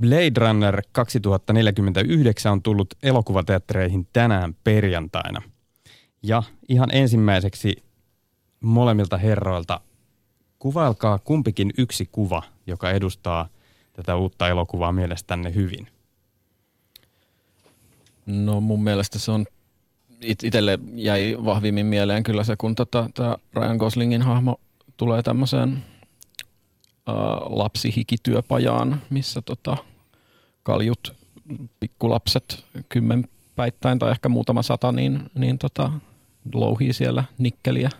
Blade Runner 2049 on tullut elokuvateattereihin tänään perjantaina. Ja ihan ensimmäiseksi molemmilta herroilta, kuvailkaa kumpikin yksi kuva, joka edustaa tätä uutta elokuvaa mielestänne hyvin. No mun mielestä se on it- itselle jäi vahvimmin mieleen kyllä se, kun tota, Ryan Goslingin hahmo tulee tämmöiseen lapsihikityöpajaan, missä tota, kaljut, pikkulapset, kymmenpäittäin tai ehkä muutama sata, niin, niin tota, louhii siellä nikkeliä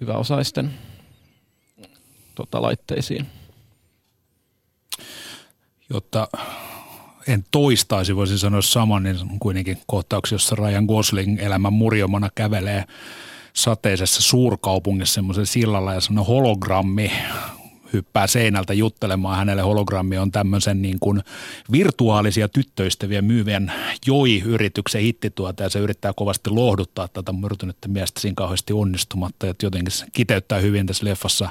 hyväosaisten tota, laitteisiin. Jotta en toistaisi, voisin sanoa saman, niin kuitenkin kohtauksia, jossa Ryan Gosling elämän murjomana kävelee sateisessa suurkaupungissa semmoisen sillalla ja semmoinen hologrammi hyppää seinältä juttelemaan. Hänelle hologrammi on tämmöisen niin kuin virtuaalisia tyttöystäviä myyvien Joi-yrityksen hittituota ja se yrittää kovasti lohduttaa tätä murtynyttä miestä siinä kauheasti onnistumatta. Että jotenkin se kiteyttää hyvin tässä leffassa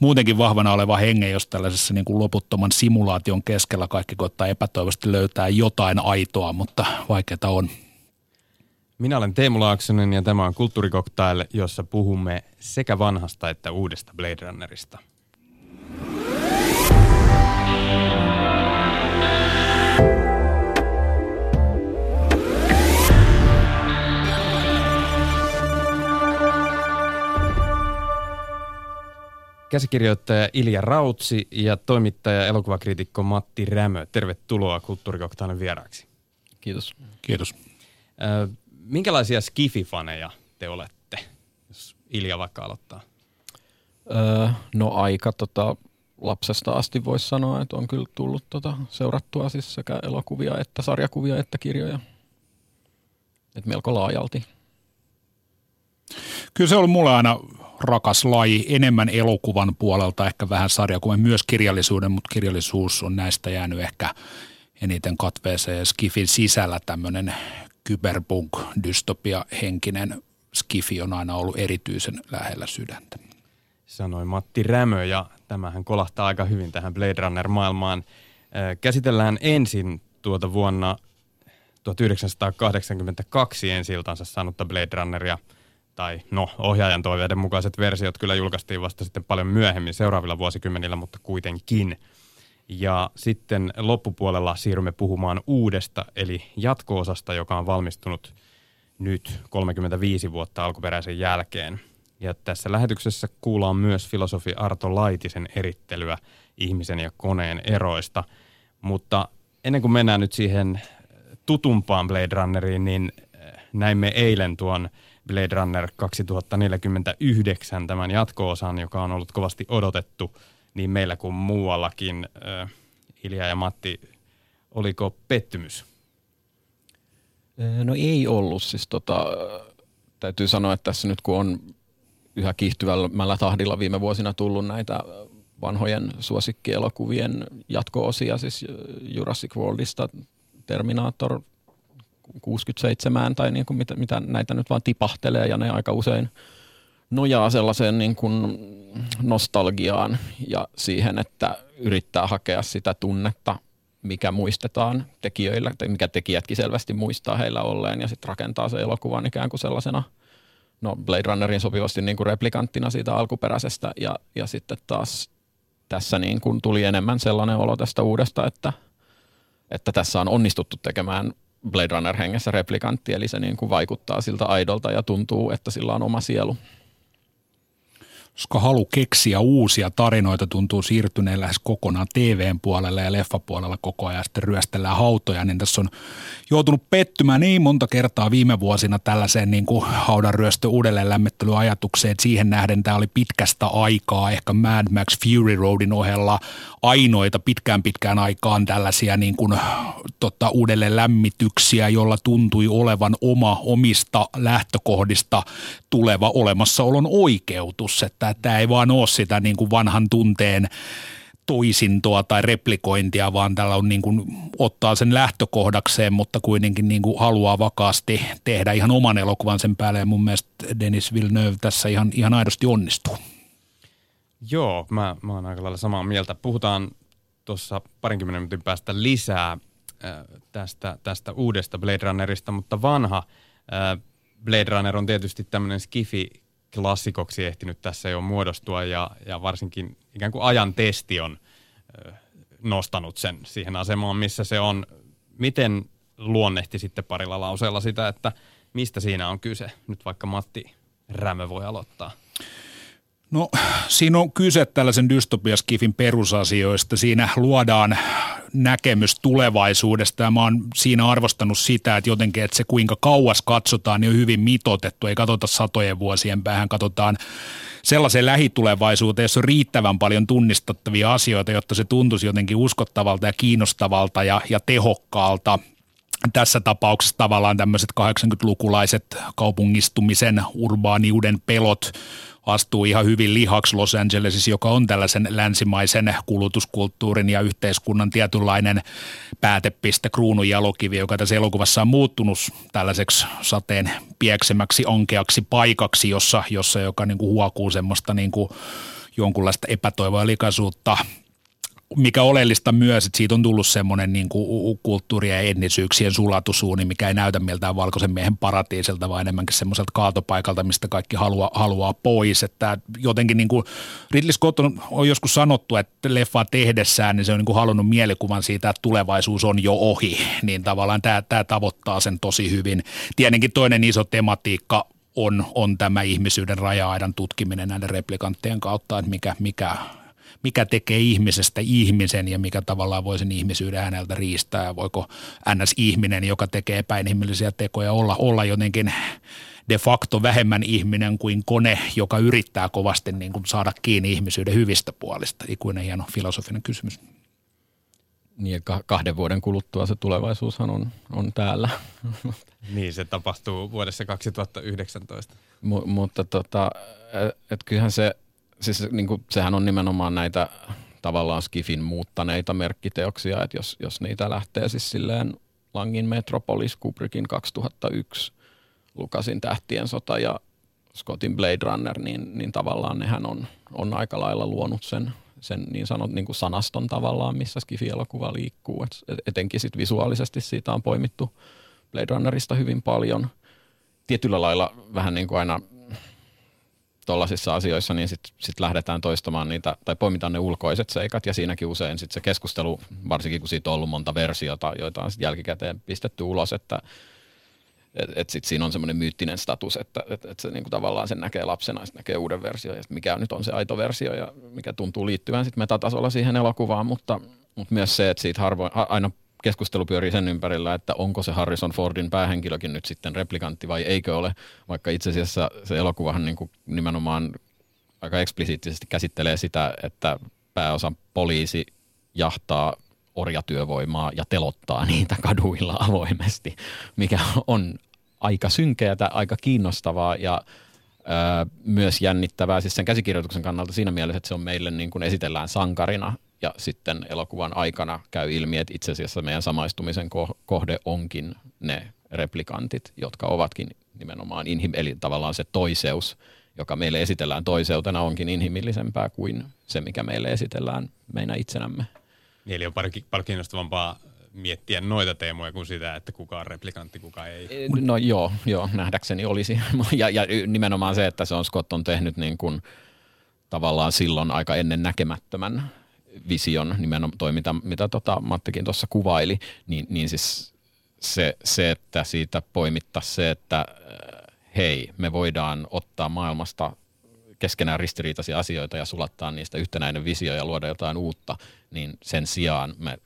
muutenkin vahvana oleva hengen, jos tällaisessa niin kuin loputtoman simulaation keskellä kaikki koittaa epätoivosti löytää jotain aitoa, mutta vaikeaa on. Minä olen Teemu Laaksonen ja tämä on Kulttuurikoktail, jossa puhumme sekä vanhasta että uudesta Blade Runnerista. Käsikirjoittaja Ilja Rautsi ja toimittaja elokuvakriitikko Matti Rämö. Tervetuloa Kulttuurikoktailin vieraaksi. Kiitos. Kiitos. minkälaisia skififaneja te olette, jos Ilja vaikka aloittaa? Öö, no aika tota, lapsesta asti voisi sanoa, että on kyllä tullut tota, seurattua siis sekä elokuvia että sarjakuvia että kirjoja. Et melko laajalti. Kyllä se on mulle aina rakas laji, enemmän elokuvan puolelta, ehkä vähän sarjakuvan, myös kirjallisuuden, mutta kirjallisuus on näistä jäänyt ehkä eniten katveeseen Skifin sisällä tämmöinen kyberpunk-dystopia henkinen Skifi on aina ollut erityisen lähellä sydäntä. Sanoi Matti Rämö ja tämähän kolahtaa aika hyvin tähän Blade Runner-maailmaan. Käsitellään ensin tuota vuonna 1982 ensi iltansa saanutta Blade Runneria – tai no ohjaajan toiveiden mukaiset versiot kyllä julkaistiin vasta sitten paljon myöhemmin seuraavilla vuosikymmenillä, mutta kuitenkin. Ja sitten loppupuolella siirrymme puhumaan uudesta, eli jatko-osasta, joka on valmistunut nyt 35 vuotta alkuperäisen jälkeen. Ja tässä lähetyksessä kuullaan myös filosofi Arto Laitisen erittelyä ihmisen ja koneen eroista. Mutta ennen kuin mennään nyt siihen tutumpaan Blade Runneriin, niin näimme eilen tuon Blade Runner 2049, tämän jatko-osan, joka on ollut kovasti odotettu niin meillä kuin muuallakin. Ilja ja Matti, oliko pettymys? No ei ollut. Siis tota, täytyy sanoa, että tässä nyt kun on yhä kiihtyvällä tahdilla viime vuosina tullut näitä vanhojen suosikkielokuvien jatko-osia, siis Jurassic Worldista, Terminator 67 tai niin kuin mitä, mitä näitä nyt vaan tipahtelee ja ne aika usein nojaa sellaiseen niin kuin nostalgiaan ja siihen, että yrittää hakea sitä tunnetta, mikä muistetaan tekijöillä, tai mikä tekijätkin selvästi muistaa heillä olleen ja sitten rakentaa se elokuvan ikään kuin sellaisena no Blade Runnerin sopivasti niin kuin replikanttina siitä alkuperäisestä ja, ja sitten taas tässä niin kuin tuli enemmän sellainen olo tästä uudesta, että, että tässä on onnistuttu tekemään Blade Runner hengessä replikantti, eli se niin kuin vaikuttaa siltä aidolta ja tuntuu, että sillä on oma sielu koska halu keksiä uusia tarinoita tuntuu siirtyneen lähes kokonaan TVn puolelle ja leffapuolella koko ajan sitten ryöstellään hautoja, niin tässä on joutunut pettymään niin monta kertaa viime vuosina tällaiseen niin kuin haudanryöstö uudelleen lämmittelyajatukseen. Siihen nähden tämä oli pitkästä aikaa, ehkä Mad Max Fury Roadin ohella ainoita pitkään pitkään aikaan tällaisia niin kuin, tota, uudelleen lämmityksiä, jolla tuntui olevan oma omista lähtökohdista tuleva olemassaolon oikeutus, että tämä ei vaan ole sitä niin kuin vanhan tunteen toisintoa tai replikointia, vaan tällä on niin kuin, ottaa sen lähtökohdakseen, mutta kuitenkin niin kuin haluaa vakaasti tehdä ihan oman elokuvan sen päälle ja mun mielestä Denis Villeneuve tässä ihan, ihan aidosti onnistuu. Joo, mä, mä oon aika lailla samaa mieltä. Puhutaan tuossa parinkymmenen minuutin päästä lisää äh, tästä, tästä uudesta Blade Runnerista, mutta vanha äh, Blade Runner on tietysti tämmöinen skifi klassikoksi ehtinyt tässä jo muodostua ja, ja varsinkin ikään kuin ajan testi on nostanut sen siihen asemaan, missä se on. Miten luonnehti sitten parilla lauseella sitä, että mistä siinä on kyse? Nyt vaikka Matti Rämö voi aloittaa. No siinä on kyse tällaisen dystopiaskifin perusasioista. Siinä luodaan näkemys tulevaisuudesta ja mä oon siinä arvostanut sitä, että jotenkin, että se kuinka kauas katsotaan, niin on hyvin mitotettu. Ei katsota satojen vuosien päähän, katsotaan sellaiseen lähitulevaisuuteen, jossa on riittävän paljon tunnistettavia asioita, jotta se tuntuisi jotenkin uskottavalta ja kiinnostavalta ja, ja tehokkaalta tässä tapauksessa tavallaan tämmöiset 80-lukulaiset kaupungistumisen, urbaaniuden pelot astuu ihan hyvin lihaksi Los Angelesissa, joka on tällaisen länsimaisen kulutuskulttuurin ja yhteiskunnan tietynlainen päätepiste, kruunun jalokivi, joka tässä elokuvassa on muuttunut tällaiseksi sateen pieksemäksi, onkeaksi paikaksi, jossa, jossa joka niin kuin huokuu semmoista niin kuin jonkunlaista epätoivoa ja likaisuutta – mikä oleellista myös, että siitä on tullut semmoinen niin kuin kulttuurien ja etnisyyksien sulatusuuni, mikä ei näytä miltään valkoisen miehen paratiiselta, vaan enemmänkin semmoiselta kaatopaikalta, mistä kaikki haluaa, haluaa pois. Että jotenkin niin kuin Ridley Scott on, on joskus sanottu, että leffa tehdessään, niin se on niin kuin halunnut mielikuvan siitä, että tulevaisuus on jo ohi, niin tavallaan tämä, tämä tavoittaa sen tosi hyvin. Tietenkin toinen iso tematiikka on, on tämä ihmisyyden raja-aidan tutkiminen näiden replikanttien kautta, että mikä, mikä mikä tekee ihmisestä ihmisen ja mikä tavallaan voi sen ihmisyyden häneltä riistää. Ja voiko NS-ihminen, joka tekee epäinhimillisiä tekoja, olla, olla jotenkin de facto vähemmän ihminen kuin kone, joka yrittää kovasti niin kuin saada kiinni ihmisyyden hyvistä puolista. Ikuinen hieno filosofinen kysymys. Niin, kahden vuoden kuluttua se tulevaisuushan on, on täällä. niin, se tapahtuu vuodessa 2019. M- mutta tota, et, et kyllähän se siis niin kuin, sehän on nimenomaan näitä tavallaan Skifin muuttaneita merkkiteoksia, että jos, jos niitä lähtee siis silleen Langin Metropolis, Kubrickin 2001, Lukasin Tähtien sota ja Scottin Blade Runner, niin, niin tavallaan nehän on, on aika lailla luonut sen, sen niin sanot niin kuin sanaston tavallaan, missä Skifi-elokuva liikkuu. Et etenkin sit visuaalisesti siitä on poimittu Blade Runnerista hyvin paljon. Tietyllä lailla vähän niin kuin aina – tuollaisissa asioissa, niin sitten sit lähdetään toistamaan niitä, tai poimitaan ne ulkoiset seikat, ja siinäkin usein sitten se keskustelu, varsinkin kun siitä on ollut monta versiota, joita on sitten jälkikäteen pistetty ulos, että et, et sit siinä on semmoinen myyttinen status, että et, et se niinku tavallaan sen näkee lapsena, sitten näkee uuden versio, ja mikä nyt on se aito versio, ja mikä tuntuu liittyvän sitten metatasolla siihen elokuvaan, mutta, mutta myös se, että siitä harvoin, aina keskustelu pyörii sen ympärillä, että onko se Harrison Fordin päähenkilökin nyt sitten replikantti vai eikö ole, vaikka itse asiassa se elokuvahan niin kuin nimenomaan aika eksplisiittisesti käsittelee sitä, että pääosan poliisi jahtaa orjatyövoimaa ja telottaa niitä kaduilla avoimesti, mikä on aika synkeää, aika kiinnostavaa ja öö, myös jännittävää siis sen käsikirjoituksen kannalta siinä mielessä, että se on meille niin kuin esitellään sankarina ja sitten elokuvan aikana käy ilmi, että itse asiassa meidän samaistumisen kohde onkin ne replikantit, jotka ovatkin nimenomaan inhim- eli tavallaan se toiseus, joka meille esitellään toiseutena, onkin inhimillisempää kuin se, mikä meille esitellään meidän itsenämme. Eli on paljon, paljon kiinnostavampaa miettiä noita teemoja kuin sitä, että kuka on replikantti, kuka ei. No joo, joo nähdäkseni olisi. Ja, ja nimenomaan se, että se on Scott on tehnyt niin kuin, tavallaan silloin aika ennen näkemättömän vision, nimenomaan toi mitä, mitä tota Mattikin tuossa kuvaili, niin, niin siis se, se, että siitä poimittaisiin se, että äh, hei, me voidaan ottaa maailmasta keskenään ristiriitaisia asioita ja sulattaa niistä yhtenäinen visio ja luoda jotain uutta, niin sen sijaan me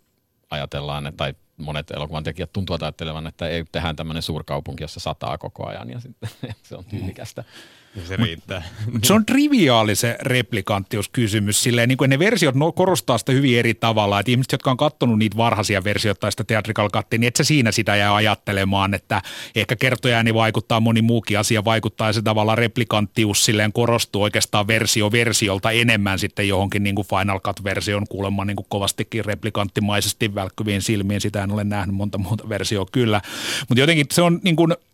ajatellaan, tai monet elokuvan tekijät tuntuvat ajattelevan, että ei tehdään tämmöinen suurkaupunki, jossa sataa koko ajan ja sitten se on tyylikästä. Mm. Se riittää. se on triviaali se replikanttiuskysymys. Silleen, niin kuin ne versiot no, korostaa sitä hyvin eri tavalla. Että ihmiset, jotka on katsonut niitä varhaisia versioita tai sitä theatrical cuttia, niin et sä siinä sitä jää ajattelemaan, että ehkä kertojääni vaikuttaa, moni muukin asia vaikuttaa ja se tavallaan replikanttius silleen korostuu oikeastaan versio versiolta enemmän sitten johonkin niin kuin Final Cut-version kuulemma niin kuin kovastikin replikanttimaisesti välkkyviin silmiin. Sitä en ole nähnyt monta muuta versioa kyllä. Mutta jotenkin se on niin kuin –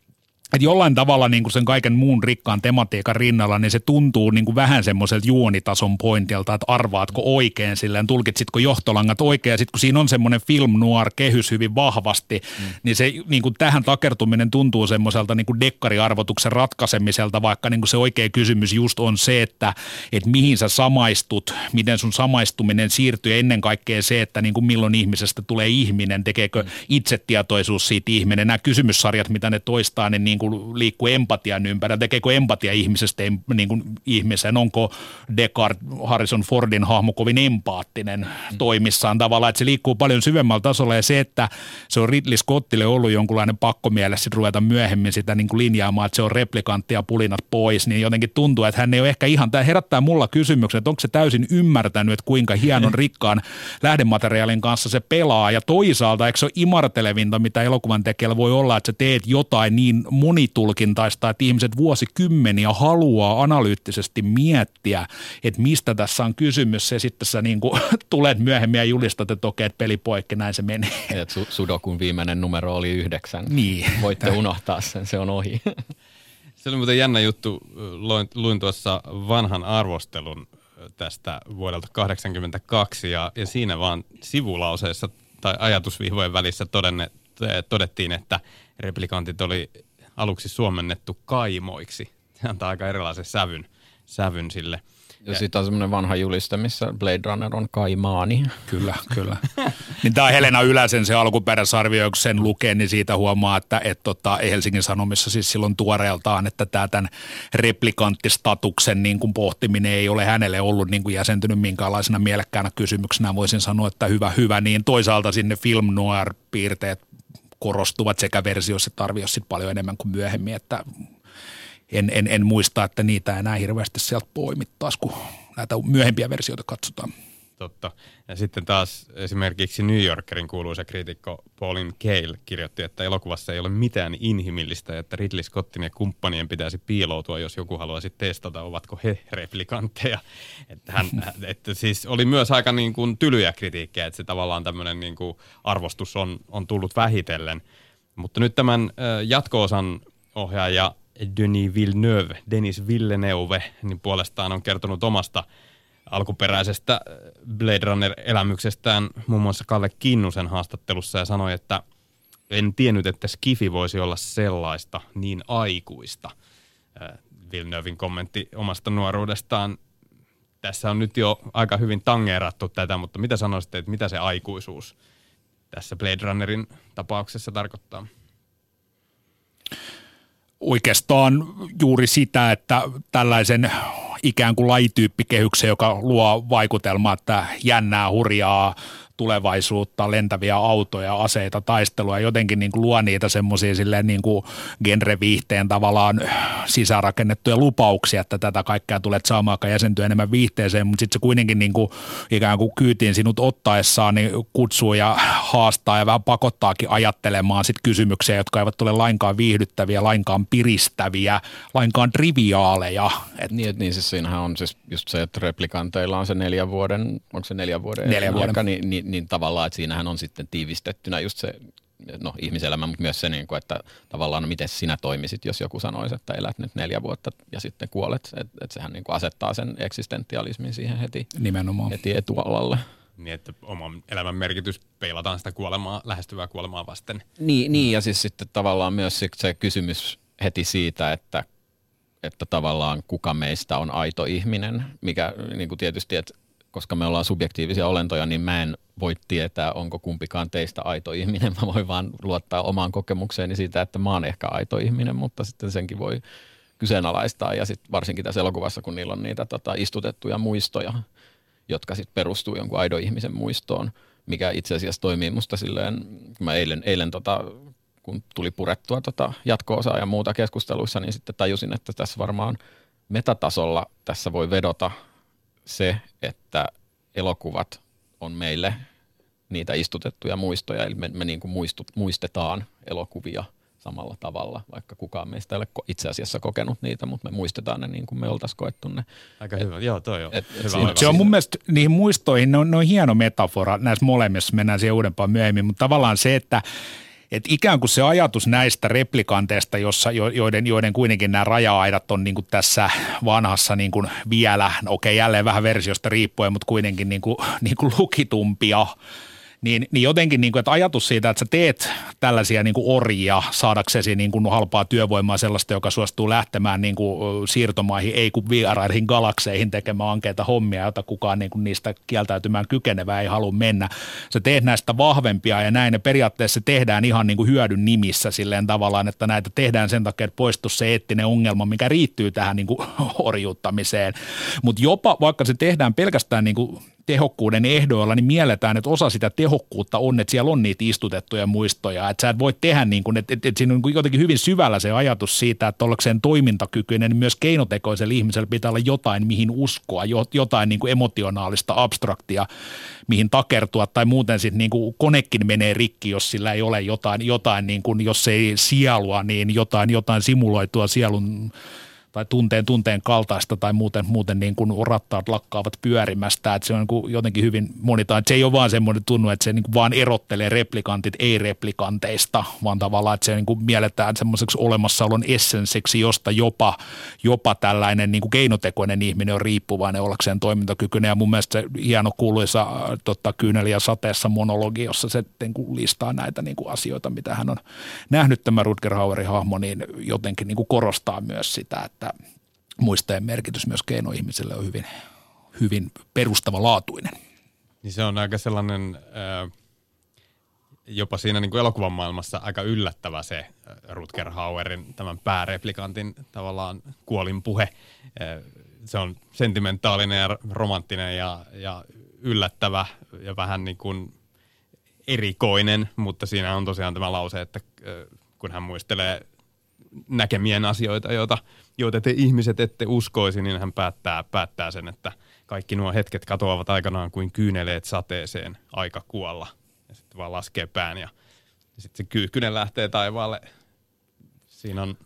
että jollain tavalla niin kuin sen kaiken muun rikkaan tematiikan rinnalla, niin se tuntuu niin kuin vähän semmoiselta juonitason pointilta, että arvaatko oikein silleen, tulkitsitko johtolangat oikein, ja sitten kun siinä on semmoinen film noir kehys hyvin vahvasti, mm. niin se niin kuin tähän takertuminen tuntuu semmoiselta niin kuin dekkariarvotuksen ratkaisemiselta, vaikka niin kuin se oikea kysymys just on se, että, että mihin sä samaistut, miten sun samaistuminen siirtyy ennen kaikkea se, että niin kuin milloin ihmisestä tulee ihminen, tekeekö mm. itsetietoisuus siitä ihminen, nämä kysymyssarjat, mitä ne toistaa, niin, niin kuin liikkuu empatian ympärillä, tekeekö empatia ihmisestä niin kuin ihmisen, onko Descartes, Harrison Fordin hahmo kovin empaattinen mm. toimissaan tavallaan, että se liikkuu paljon syvemmällä tasolla ja se, että se on Ridley Scottille ollut jonkunlainen pakko mielessä ruveta myöhemmin sitä niin kuin linjaamaan, että se on replikantti ja pulinat pois, niin jotenkin tuntuu, että hän ei ole ehkä ihan, tämä herättää mulla kysymyksen, että onko se täysin ymmärtänyt, että kuinka hienon rikkaan lähdemateriaalin kanssa se pelaa ja toisaalta eikö se ole imartelevinta, mitä elokuvan tekijällä voi olla, että sä teet jotain niin monitulkintaista, että ihmiset vuosikymmeniä haluaa analyyttisesti miettiä, että mistä tässä on kysymys. Se sitten sä niin kuin tulet myöhemmin ja julistat, että okei, että peli poikki, näin se menee. Et Sudokun viimeinen numero oli yhdeksän. Niin. Voitte unohtaa sen, se on ohi. Se oli muuten jännä juttu. Luin, luin tuossa vanhan arvostelun tästä vuodelta 1982 ja, ja siinä vaan sivulauseessa tai ajatusvihvojen välissä todenne, todettiin, että replikantit oli aluksi suomennettu kaimoiksi. Se antaa aika erilaisen sävyn, sävyn sille. Ja sitten on semmoinen vanha juliste, missä Blade Runner on kaimaani. Kyllä, kyllä. niin tämä Helena Yläsen se alkuperäisarvio, kun sen lukee, niin siitä huomaa, että et tota, Helsingin Sanomissa siis silloin tuoreeltaan, että tämä tämän replikanttistatuksen niin kuin pohtiminen ei ole hänelle ollut niin kuin jäsentynyt minkäänlaisena mielekkäänä kysymyksenä. Voisin sanoa, että hyvä, hyvä. Niin toisaalta sinne film noir piirteet korostuvat sekä versiossa että arviossa paljon enemmän kuin myöhemmin, että en, en, en muista, että niitä enää hirveästi sieltä poimittaisi, kun näitä myöhempiä versioita katsotaan. Totta. Ja sitten taas esimerkiksi New Yorkerin kuuluisa kriitikko Pauline Kael kirjoitti, että elokuvassa ei ole mitään inhimillistä, että Ridley Scottin ja kumppanien pitäisi piiloutua, jos joku haluaisi testata, ovatko he replikantteja. Että, hän, että siis oli myös aika niin kuin tylyjä kritiikkejä, että se tavallaan tämmöinen niin kuin arvostus on, on tullut vähitellen. Mutta nyt tämän jatko-osan ohjaaja Denis Villeneuve, Denis Villeneuve, niin puolestaan on kertonut omasta alkuperäisestä äh, Blade Runner-elämyksestään muun muassa Kalle Kinnusen haastattelussa ja sanoi, että en tiennyt, että Skifi voisi olla sellaista niin aikuista. Äh, Villeneuvein kommentti omasta nuoruudestaan. Tässä on nyt jo aika hyvin tangeerattu tätä, mutta mitä sanoisitte, että mitä se aikuisuus tässä Blade Runnerin tapauksessa tarkoittaa? Oikeastaan juuri sitä, että tällaisen ikään kuin lajityyppikehyksen, joka luo vaikutelmaa, että jännää, hurjaa, tulevaisuutta, lentäviä autoja, aseita, taistelua, jotenkin niin kuin luo niitä semmoisia silleen niin kuin genreviihteen tavallaan sisäänrakennettuja lupauksia, että tätä kaikkea tulet saamaan jäsentyä enemmän viihteeseen, mutta sitten se kuitenkin niin kuin ikään kuin kyytiin sinut ottaessaan niin kutsuu ja haastaa ja vähän pakottaakin ajattelemaan sit kysymyksiä, jotka eivät tule lainkaan viihdyttäviä, lainkaan piristäviä, lainkaan triviaaleja. Et niin, et niin siis siinähän on siis just se, että replikanteilla on se neljän vuoden, onko se neljän vuoden, neljän vuoden. niin, niin, niin tavallaan, että siinähän on sitten tiivistettynä just se no, ihmiselämä, mutta myös se, niin kuin, että tavallaan no, miten sinä toimisit, jos joku sanoisi, että elät nyt neljä vuotta ja sitten kuolet. Että et sehän niin kuin asettaa sen eksistentialismin siihen heti, Nimenomaan. heti etualalle. Niin, että oman elämän merkitys peilataan sitä kuolemaa, lähestyvää kuolemaa vasten. Niin, niin ja siis sitten tavallaan myös se kysymys heti siitä, että, että tavallaan kuka meistä on aito ihminen, mikä niin kuin tietysti, että koska me ollaan subjektiivisia olentoja, niin mä en voi tietää, onko kumpikaan teistä aito ihminen. Mä voin vaan luottaa omaan kokemukseeni siitä, että mä oon ehkä aito ihminen, mutta sitten senkin voi kyseenalaistaa. Ja sitten varsinkin tässä elokuvassa, kun niillä on niitä tota, istutettuja muistoja, jotka sitten perustuu jonkun aidon ihmisen muistoon, mikä itse asiassa toimii musta silleen, mä eilen, eilen tota, kun tuli purettua tota jatko-osaa ja muuta keskusteluissa, niin sitten tajusin, että tässä varmaan metatasolla tässä voi vedota se, että elokuvat on meille niitä istutettuja muistoja, eli me, me niin kuin muistut, muistetaan elokuvia samalla tavalla, vaikka kukaan meistä ei ole itse asiassa kokenut niitä, mutta me muistetaan ne niin kuin me oltaisiin koettu ne. Aika et, hyvä, joo toi on. Et, et hyvä, se on mun mielestä niihin muistoihin, ne on, ne on hieno metafora, näissä molemmissa mennään siihen uudempaan myöhemmin, mutta tavallaan se, että et ikään kuin se ajatus näistä replikanteista, jossa, joiden, joiden kuitenkin nämä raja-aidat on niin kuin tässä vanhassa niin kuin vielä, no okei jälleen vähän versiosta riippuen, mutta kuitenkin niin kuin, niin kuin lukitumpia – niin, niin jotenkin niin kuin, että ajatus siitä, että sä teet tällaisia niin kuin orjia saadaksesi niin kuin halpaa työvoimaa sellaista, joka suostuu lähtemään niin kuin siirtomaihin, ei kuin vieraihin galakseihin tekemään ankeita hommia, jota kukaan niin kuin niistä kieltäytymään kykenevää ei halua mennä. Sä teet näistä vahvempia ja näin, ja periaatteessa tehdään ihan niin kuin hyödyn nimissä silleen tavallaan, että näitä tehdään sen takia, että poistu se eettinen ongelma, mikä riittyy tähän niin kuin orjuuttamiseen. Mutta jopa vaikka se tehdään pelkästään niin kuin tehokkuuden ehdoilla, niin mielletään, että osa sitä tehokkuutta on, että siellä on niitä istutettuja muistoja. Että sä et voi tehdä niin kuin, että, että, että siinä on jotenkin hyvin syvällä se ajatus siitä, että ollakseen toimintakykyinen, niin myös keinotekoisella ihmisellä pitää olla jotain, mihin uskoa, jotain niin kuin emotionaalista abstraktia, mihin takertua, tai muuten sitten niin kuin konekin menee rikki, jos sillä ei ole jotain, jotain niin kuin, jos ei sielua, niin jotain, jotain simuloitua sielun tai tunteen tunteen kaltaista tai muuten, muuten niin kuin rattaat lakkaavat pyörimästä. Että se on niin kuin jotenkin hyvin monitaan. Että se ei ole vaan semmoinen tunnu, että se niin kuin vaan erottelee replikantit ei-replikanteista, vaan tavallaan, että se niin kuin mielletään semmoiseksi olemassaolon essenseksi, josta jopa, jopa tällainen niin kuin keinotekoinen ihminen on riippuvainen ollakseen toimintakykyinen. Ja mun mielestä se hieno kuuluisa totta, kyyneliä sateessa monologi, jossa se niin kuin listaa näitä niin kuin asioita, mitä hän on nähnyt tämä Rutger Hauerin hahmo, niin jotenkin niin kuin korostaa myös sitä, että että muistajan merkitys myös keinoihmiselle on hyvin, hyvin perustavanlaatuinen. Niin se on aika sellainen, jopa siinä niin kuin elokuvan maailmassa aika yllättävä se Rutger Hauerin, tämän pääreplikantin tavallaan kuolinpuhe. Se on sentimentaalinen ja romanttinen ja, ja yllättävä ja vähän niin kuin erikoinen, mutta siinä on tosiaan tämä lause, että kun hän muistelee näkemien asioita, joita joita te ihmiset ette uskoisi, niin hän päättää, päättää sen, että kaikki nuo hetket katoavat aikanaan kuin kyyneleet sateeseen, aika kuolla. Ja sitten vaan laskee pään ja, ja sitten se kyykkynen lähtee taivaalle. Siinä on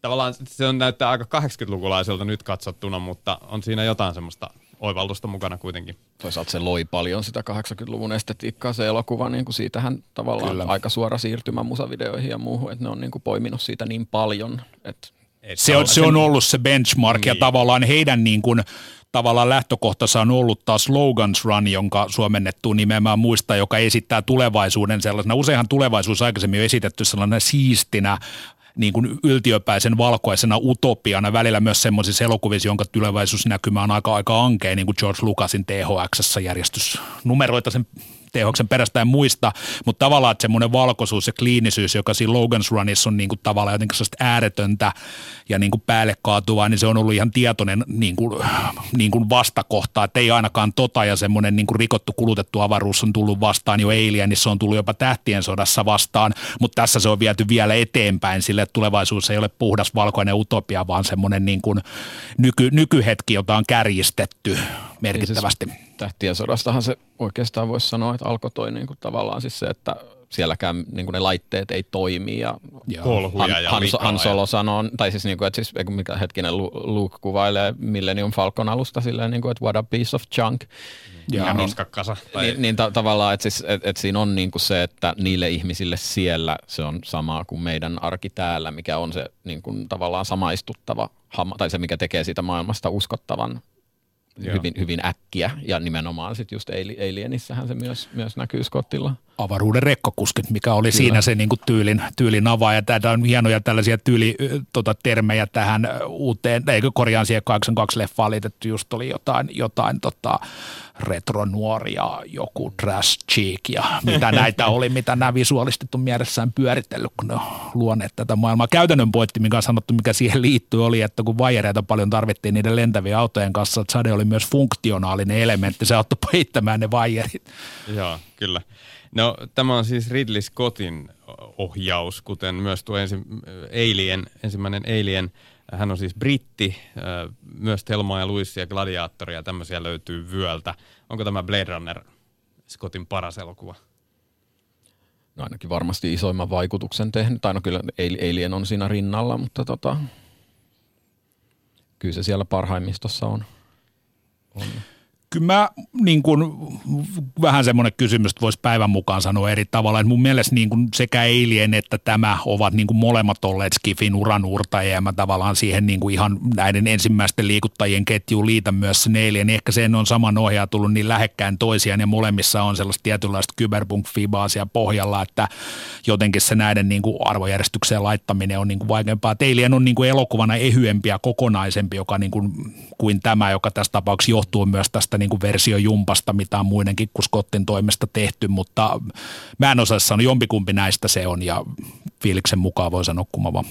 tavallaan se on näyttää aika 80-lukulaiselta nyt katsottuna, mutta on siinä jotain semmoista oivallusta mukana kuitenkin. Toisaalta se loi paljon sitä 80-luvun estetiikkaa se elokuva, niin kuin siitähän tavallaan Kyllä. aika suora siirtymä musavideoihin ja muuhun, että ne on niin kuin poiminut siitä niin paljon, että se on, se on ollut se benchmark niin. ja tavallaan heidän niin kuin, tavallaan lähtökohtansa on ollut taas Slogans Run, jonka suomennettu nimenomaan muista, joka esittää tulevaisuuden sellaisena. Useinhan tulevaisuus aikaisemmin on esitetty sellaisena siistinä, niin kuin yltiöpäisen valkoisena utopiana, välillä myös semmoisissa elokuvissa, jonka tulevaisuusnäkymä on aika, aika ankea, niin kuin George Lucasin THX järjestysnumeroita sen tehoksen perästä en muista, mutta tavallaan että semmoinen valkoisuus ja kliinisyys, joka siinä Logan's Runissa on niin kuin tavallaan jotenkin sellaista ääretöntä ja niin kuin päälle kaatuvaa, niin se on ollut ihan tietoinen niin kuin, niin kuin vastakohta, että ei ainakaan tota ja semmoinen niin kuin rikottu kulutettu avaruus on tullut vastaan jo Alienissa, on tullut jopa tähtien sodassa vastaan, mutta tässä se on viety vielä eteenpäin sille, että tulevaisuus ei ole puhdas valkoinen utopia, vaan semmoinen niin kuin nyky, nykyhetki, jota on kärjistetty merkittävästi. Siis tähtien sodastahan se oikeastaan voisi sanoa, että alkoi toi niin kuin tavallaan siis se, että sielläkään niin kuin ne laitteet ei toimi. Ja Polhuja Han, ja Han, Han Solo sanoo, tai siis, niin kuin, että siis mikä hetkinen Luke kuvailee Millennium Falcon alusta silleen, niin kuin, että what a piece of junk. Ja, ja niin, Tai... Niin, niin ta- tavallaan, että, siis, että, että siinä on niin kuin se, että niille ihmisille siellä se on sama kuin meidän arki täällä, mikä on se niin kuin, tavallaan samaistuttava, tai se mikä tekee siitä maailmasta uskottavan hyvin, hyvin äkkiä ja nimenomaan sitten just Alienissähän se myös, myös näkyy Scottilla. Avaruuden rekkokuskit, mikä oli Kyllä. siinä se niinku tyylin, tyylin ava ja tämä on hienoja tällaisia tyyli, tota, termejä tähän uuteen, eikö korjaan siihen 82 leffaan liitetty, just oli jotain, jotain tota, retronuoria, joku trash cheek ja mitä näitä oli, mitä nämä visuaalistit on mielessään pyöritellyt, kun ne on luoneet tätä maailmaa. Käytännön pointti, mikä on sanottu, mikä siihen liittyy, oli, että kun vajereita paljon tarvittiin niiden lentävien autojen kanssa, että sade oli myös funktionaalinen elementti, se auttoi peittämään ne vajerit. Joo, kyllä. No tämä on siis Ridley Scottin ohjaus, kuten myös tuo ensi, Alien, ensimmäinen Alien – hän on siis britti, myös Telma ja Luissi ja Gladiaattori ja tämmöisiä löytyy vyöltä. Onko tämä Blade Runner Scottin paras elokuva? No ainakin varmasti isoimman vaikutuksen tehnyt, tai no kyllä Alien on siinä rinnalla, mutta tota, kyllä se siellä parhaimmistossa on. on. Kyllä mä niin kuin, vähän semmoinen kysymys, että voisi päivän mukaan sanoa eri tavalla. Että mun mielestä niin kuin sekä Eilien että tämä ovat niin kuin molemmat olleet Skifin uranuurtajia ja mä tavallaan siihen niin kuin ihan näiden ensimmäisten liikuttajien ketjuun liitän myös sen Eilien. Ehkä sen on saman ohjaa tullut niin lähekkään toisiaan ja molemmissa on sellaista tietynlaista kyberpunk-fibaa siellä pohjalla, että jotenkin se näiden niin kuin arvojärjestykseen laittaminen on niin kuin vaikeampaa. Teilien on niin kuin elokuvana ehyempi ja kokonaisempi joka niin kuin, kuin tämä, joka tässä tapauksessa johtuu myös tästä niin kuin versiojumpasta, mitä on muidenkin kuin Scottin toimesta tehty, mutta mä en osaa sanoa, jompikumpi näistä se on ja fiiliksen mukaan voi sanoa kumava.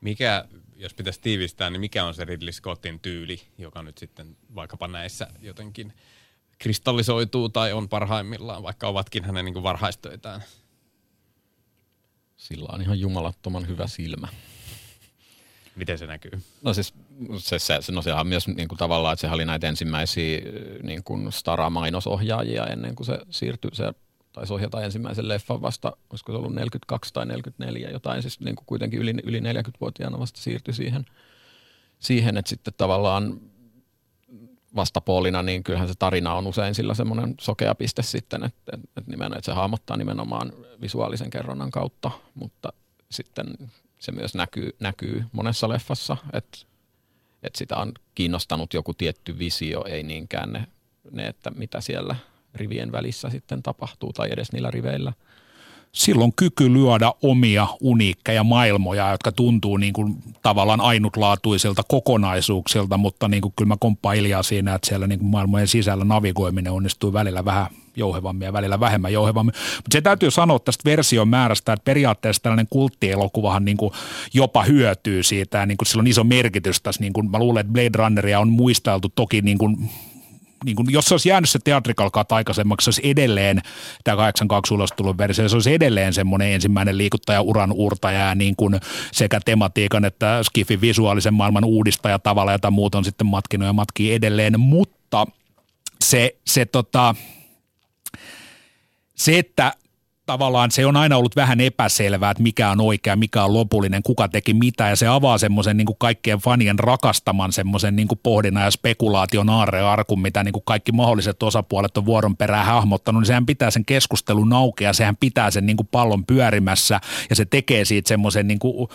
Mikä, jos pitäisi tiivistää, niin mikä on se Ridley Scottin tyyli, joka nyt sitten vaikkapa näissä jotenkin kristallisoituu tai on parhaimmillaan, vaikka ovatkin hänen niin kuin varhaistöitään? Sillä on ihan jumalattoman hyvä silmä. Miten se näkyy? No siis se, se, no sehän on myös niin kuin tavallaan, että sehän oli näitä ensimmäisiä niin kuin Stara-mainosohjaajia ennen kuin se siirtyi, se taisi ohjata ensimmäisen leffan vasta, olisiko se ollut 42 tai 44, jotain siis niin kuin kuitenkin yli, yli 40-vuotiaana vasta siirtyi siihen, siihen, että sitten tavallaan vastapuolina, niin kyllähän se tarina on usein sillä semmoinen sokea piste sitten, että, että, että, nimenomaan, että se hahmottaa nimenomaan visuaalisen kerronnan kautta, mutta sitten se myös näkyy, näkyy monessa leffassa, että, että sitä on kiinnostanut joku tietty visio, ei niinkään ne, ne, että mitä siellä rivien välissä sitten tapahtuu tai edes niillä riveillä – silloin kyky lyödä omia uniikkeja maailmoja, jotka tuntuu niin kuin tavallaan ainutlaatuisilta kokonaisuuksilta, mutta niin kuin kyllä mä komppaan Iljaa siinä, että siellä niin kuin maailmojen sisällä navigoiminen onnistuu välillä vähän jouhevammin ja välillä vähemmän jouhevammin. Mutta se täytyy sanoa tästä version määrästä, että periaatteessa tällainen kulttielokuvahan niin kuin jopa hyötyy siitä ja niin kuin sillä on iso merkitys tässä. Niin kuin mä luulen, että Blade Runneria on muisteltu toki niin kuin niin kuin, jos se olisi jäänyt se Theatrical Cut aikaisemmaksi, se olisi edelleen, tämä 82 ulostulun versio, se olisi edelleen semmoinen ensimmäinen liikuttaja uran uurtaja niin kuin sekä tematiikan että Skiffin visuaalisen maailman uudistaja tavalla, jota muut on sitten matkinut ja matkii edelleen, mutta se, se, tota, se että tavallaan se on aina ollut vähän epäselvää, että mikä on oikea, mikä on lopullinen, kuka teki mitä, ja se avaa semmoisen niin kaikkien fanien rakastaman semmoisen niin pohdinnan ja spekulaation aarrearkun, mitä niin kuin kaikki mahdolliset osapuolet on vuoron perään hahmottanut, niin sehän pitää sen keskustelun aukea, sehän pitää sen niin kuin pallon pyörimässä, ja se tekee siitä semmoisen niin kuin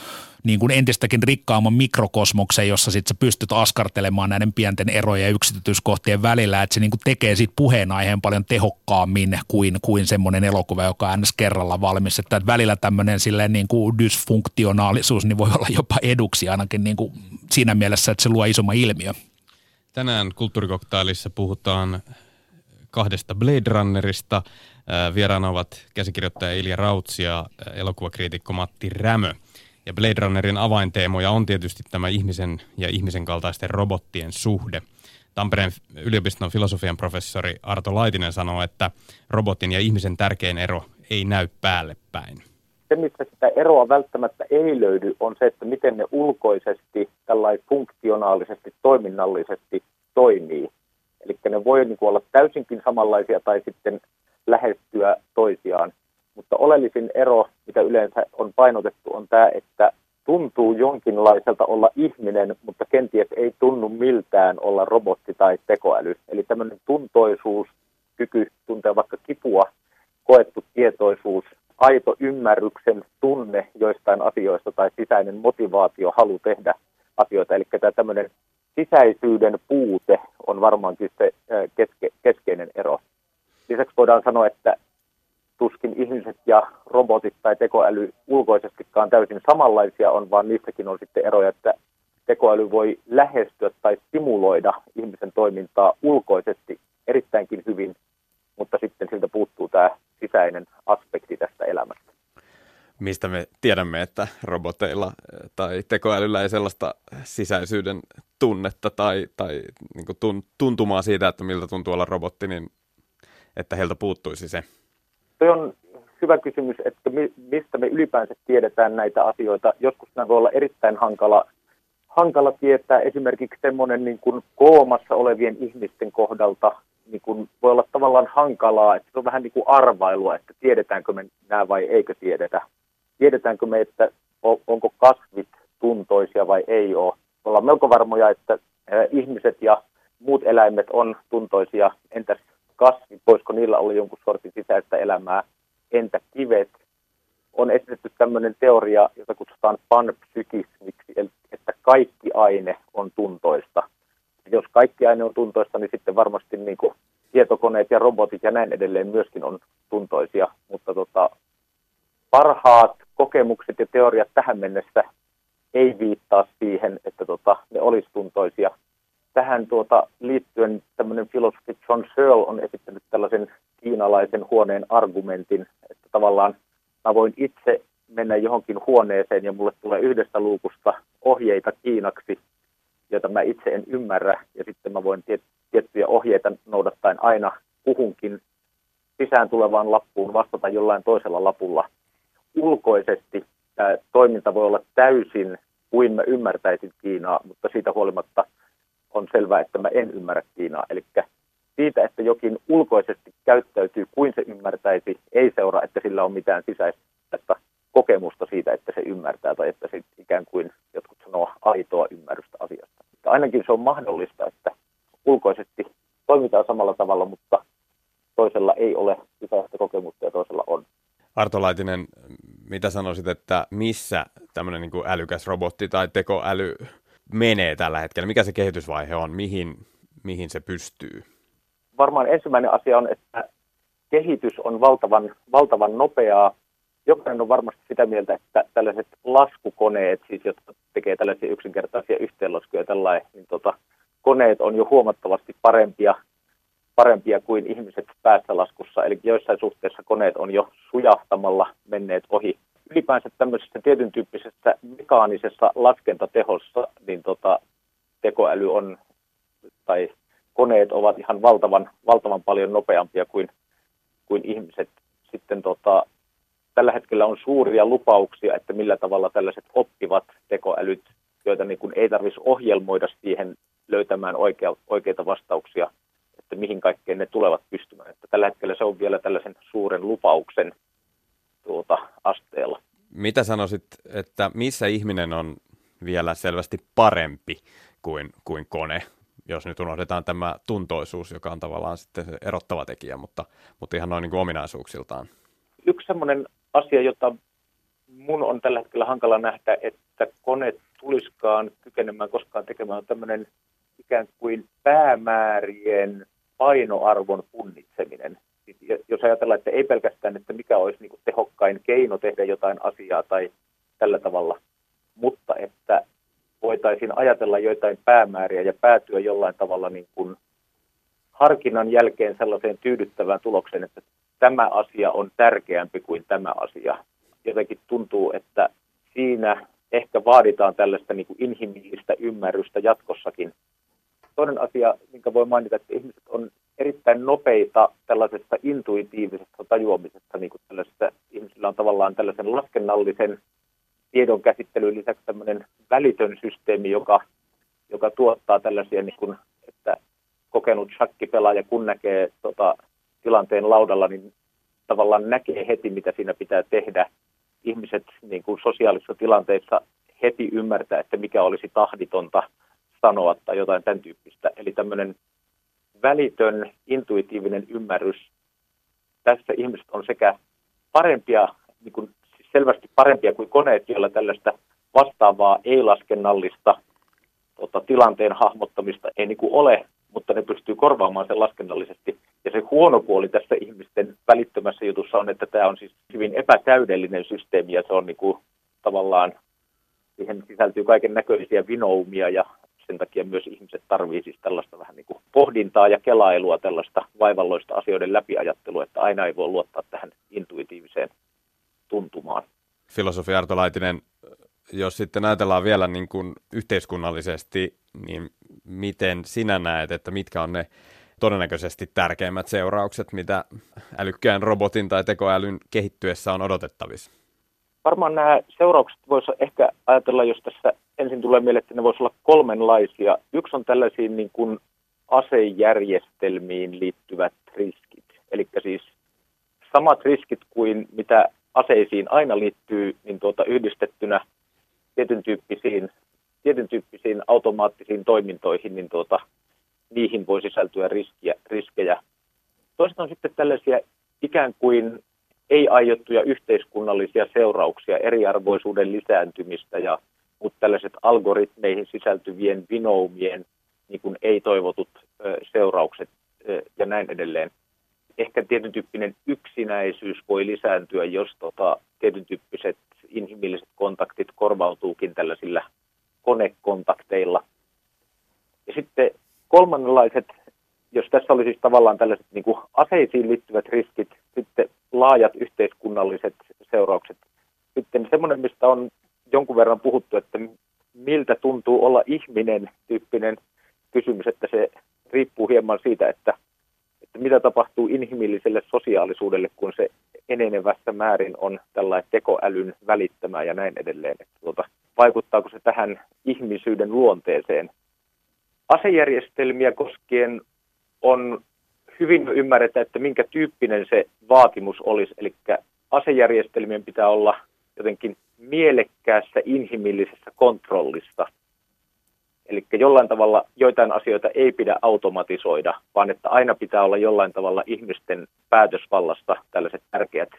niin kuin entistäkin rikkaamman mikrokosmoksen, jossa sitten sä pystyt askartelemaan näiden pienten erojen ja yksityiskohtien välillä, että se niin kuin tekee siitä puheenaiheen paljon tehokkaammin kuin, kuin semmoinen elokuva, joka on kerralla valmis. Että välillä tämmöinen silleen niin kuin dysfunktionaalisuus niin voi olla jopa eduksi ainakin niin kuin siinä mielessä, että se luo isomman ilmiö. Tänään kulttuurikoktailissa puhutaan kahdesta Blade Runnerista. Vieraana ovat käsikirjoittaja Ilja Rautsi ja elokuvakriitikko Matti Rämö – ja Blade Runnerin avainteemoja on tietysti tämä ihmisen ja ihmisen kaltaisten robottien suhde. Tampereen yliopiston filosofian professori Arto Laitinen sanoo, että robotin ja ihmisen tärkein ero ei näy päälle päin. Se, missä sitä eroa välttämättä ei löydy, on se, että miten ne ulkoisesti, tällainen funktionaalisesti, toiminnallisesti toimii. Eli ne voi niin olla täysinkin samanlaisia tai sitten lähestyä toisiaan. Mutta oleellisin ero, mitä yleensä on painotettu, on tämä, että tuntuu jonkinlaiselta olla ihminen, mutta kenties ei tunnu miltään olla robotti tai tekoäly. Eli tämmöinen tuntoisuus, kyky tuntea vaikka kipua, koettu tietoisuus, aito ymmärryksen tunne joistain asioista tai sisäinen motivaatio, halu tehdä asioita. Eli tämä tämmöinen sisäisyyden puute on varmaankin se keske, keskeinen ero. Lisäksi voidaan sanoa, että tuskin ihmiset ja robotit tai tekoäly ulkoisestikaan täysin samanlaisia on, vaan niissäkin on sitten eroja, että tekoäly voi lähestyä tai stimuloida ihmisen toimintaa ulkoisesti erittäinkin hyvin, mutta sitten siltä puuttuu tämä sisäinen aspekti tästä elämästä. Mistä me tiedämme, että roboteilla tai tekoälyllä ei sellaista sisäisyyden tunnetta tai, tai niin tuntumaa siitä, että miltä tuntuu olla robotti, niin että heiltä puuttuisi se? Se on hyvä kysymys, että mistä me ylipäänsä tiedetään näitä asioita. Joskus nämä voi olla erittäin hankala, hankala tietää. Esimerkiksi semmoinen niin kuin koomassa olevien ihmisten kohdalta niin kuin voi olla tavallaan hankalaa, että se on vähän niin kuin arvailua, että tiedetäänkö me nämä vai eikö tiedetä. Tiedetäänkö me, että onko kasvit tuntoisia vai ei ole. Me ollaan melko varmoja, että ihmiset ja muut eläimet on tuntoisia, entäs kasvi, voisiko niillä olla jonkun sortin sisäistä elämää, entä kivet. On esitetty tämmöinen teoria, jota kutsutaan panpsykismiksi, eli että kaikki aine on tuntoista. Jos kaikki aine on tuntoista, niin sitten varmasti niin kuin tietokoneet ja robotit ja näin edelleen myöskin on tuntoisia, mutta tota, parhaat kokemukset ja teoriat tähän mennessä ei viittaa siihen, että tota, ne olisi tuntoisia. Tähän tuota, liittyen tämmöinen filosofi John Searle on esittänyt tällaisen kiinalaisen huoneen argumentin, että tavallaan mä voin itse mennä johonkin huoneeseen ja mulle tulee yhdestä luukusta ohjeita kiinaksi, joita mä itse en ymmärrä, ja sitten mä voin tiet- tiettyjä ohjeita noudattaen aina kuhunkin sisään tulevaan lappuun vastata jollain toisella lapulla. Ulkoisesti tämä toiminta voi olla täysin kuin mä ymmärtäisin Kiinaa, mutta siitä huolimatta on selvää, että mä en ymmärrä Kiinaa. Eli siitä, että jokin ulkoisesti käyttäytyy kuin se ymmärtäisi, ei seuraa, että sillä on mitään sisäistä kokemusta siitä, että se ymmärtää tai että se ikään kuin jotkut sanoo aitoa ymmärrystä asiasta. Mutta ainakin se on mahdollista, että ulkoisesti toimitaan samalla tavalla, mutta toisella ei ole sisäistä kokemusta ja toisella on. Arto Laitinen, mitä sanoisit, että missä tämmöinen niin älykäs robotti tai tekoäly menee tällä hetkellä? Mikä se kehitysvaihe on? Mihin, mihin se pystyy? Varmaan ensimmäinen asia on, että kehitys on valtavan, valtavan nopeaa. Jokainen on varmasti sitä mieltä, että tällaiset laskukoneet, siis jotka tekee tällaisia yksinkertaisia yhteenlaskuja tällainen, niin tota, koneet on jo huomattavasti parempia, parempia kuin ihmiset päässälaskussa. Eli joissain suhteessa koneet on jo sujahtamalla menneet ohi. Ylipäänsä tämmöisessä tietyn tyyppisessä mekaanisessa laskentatehossa, niin tota, tekoäly on, tai koneet ovat ihan valtavan, valtavan paljon nopeampia kuin, kuin ihmiset. Sitten tota, tällä hetkellä on suuria lupauksia, että millä tavalla tällaiset oppivat tekoälyt, joita niin kuin ei tarvitsisi ohjelmoida siihen löytämään oikea, oikeita vastauksia, että mihin kaikkeen ne tulevat pystymään. Että tällä hetkellä se on vielä tällaisen suuren lupauksen tuota, asteella. Mitä sanoisit, että missä ihminen on vielä selvästi parempi kuin, kuin kone, jos nyt unohdetaan tämä tuntoisuus, joka on tavallaan sitten se erottava tekijä, mutta, mutta ihan noin niin kuin ominaisuuksiltaan. Yksi sellainen asia, jota mun on tällä hetkellä hankala nähdä, että kone tuliskaan kykenemään koskaan tekemään, tämmöinen ikään kuin päämäärien painoarvon punnitseminen. Jos ajatellaan, että ei pelkästään, että mikä olisi niin kuin tehokkain keino tehdä jotain asiaa tai tällä tavalla, mutta että voitaisiin ajatella joitain päämääriä ja päätyä jollain tavalla niin kuin harkinnan jälkeen sellaiseen tyydyttävään tulokseen, että tämä asia on tärkeämpi kuin tämä asia. Jotenkin tuntuu, että siinä ehkä vaaditaan tällaista niin kuin inhimillistä ymmärrystä jatkossakin. Toinen asia, minkä voi mainita, että ihmiset on erittäin nopeita tällaisesta intuitiivisesta tajuamisesta, niin kuin tällaisesta, ihmisillä on tavallaan tällaisen laskennallisen tiedon käsittelyn lisäksi tämmöinen välitön systeemi, joka, joka tuottaa tällaisia, niin kuin, että kokenut shakkipelaaja, kun näkee tota, tilanteen laudalla, niin tavallaan näkee heti, mitä siinä pitää tehdä. Ihmiset niin kuin sosiaalisissa tilanteissa heti ymmärtää, että mikä olisi tahditonta sanoa tai jotain tämän tyyppistä. Eli tämmöinen välitön, intuitiivinen ymmärrys. Tässä ihmiset on sekä parempia, niin kuin, siis selvästi parempia kuin koneet, joilla tällaista vastaavaa ei-laskennallista tota, tilanteen hahmottamista ei niin kuin ole, mutta ne pystyy korvaamaan sen laskennallisesti. Ja se huono puoli tässä ihmisten välittömässä jutussa on, että tämä on siis hyvin epätäydellinen systeemi ja se on niin kuin, tavallaan, siihen sisältyy kaiken näköisiä vinoumia ja sen takia myös ihmiset tarvitsevat siis tällaista vähän niin kuin pohdintaa ja kelailua, tällaista vaivalloista asioiden läpiajattelua, että aina ei voi luottaa tähän intuitiiviseen tuntumaan. Filosofi Arto Laitinen, jos sitten ajatellaan vielä niin kuin yhteiskunnallisesti, niin miten sinä näet, että mitkä on ne todennäköisesti tärkeimmät seuraukset, mitä älykkään robotin tai tekoälyn kehittyessä on odotettavissa? Varmaan nämä seuraukset voisi ehkä ajatella, jos tässä ensin tulee mieleen, että ne voisi olla kolmenlaisia. Yksi on tällaisiin niin kuin asejärjestelmiin liittyvät riskit. Eli siis samat riskit kuin mitä aseisiin aina liittyy, niin tuota yhdistettynä tietyn tyyppisiin, tietyn tyyppisiin automaattisiin toimintoihin, niin tuota, niihin voi sisältyä riskiä, riskejä. Toisaalta on sitten tällaisia ikään kuin ei-aiottuja yhteiskunnallisia seurauksia, eriarvoisuuden lisääntymistä ja mutta tällaiset algoritmeihin sisältyvien vinoumien niin kuin ei-toivotut seuraukset ja näin edelleen. Ehkä tietyn tyyppinen yksinäisyys voi lisääntyä, jos tota, tietyn tyyppiset inhimilliset kontaktit korvautuukin tällaisilla konekontakteilla. Ja sitten kolmannenlaiset, jos tässä oli siis tavallaan tällaiset niin kuin aseisiin liittyvät riskit, sitten laajat yhteiskunnalliset seuraukset. Sitten semmoinen, mistä on jonkun verran puhuttu, että miltä tuntuu olla ihminen tyyppinen kysymys, että se riippuu hieman siitä, että, että mitä tapahtuu inhimilliselle sosiaalisuudelle, kun se enenevässä määrin on tällainen tekoälyn välittämä ja näin edelleen. Että tuota, vaikuttaako se tähän ihmisyyden luonteeseen? Asejärjestelmiä koskien on hyvin ymmärretä, että minkä tyyppinen se vaatimus olisi. Eli asejärjestelmien pitää olla jotenkin mielekkäässä inhimillisessä kontrollista. Eli jollain tavalla joitain asioita ei pidä automatisoida, vaan että aina pitää olla jollain tavalla ihmisten päätösvallasta tällaiset tärkeät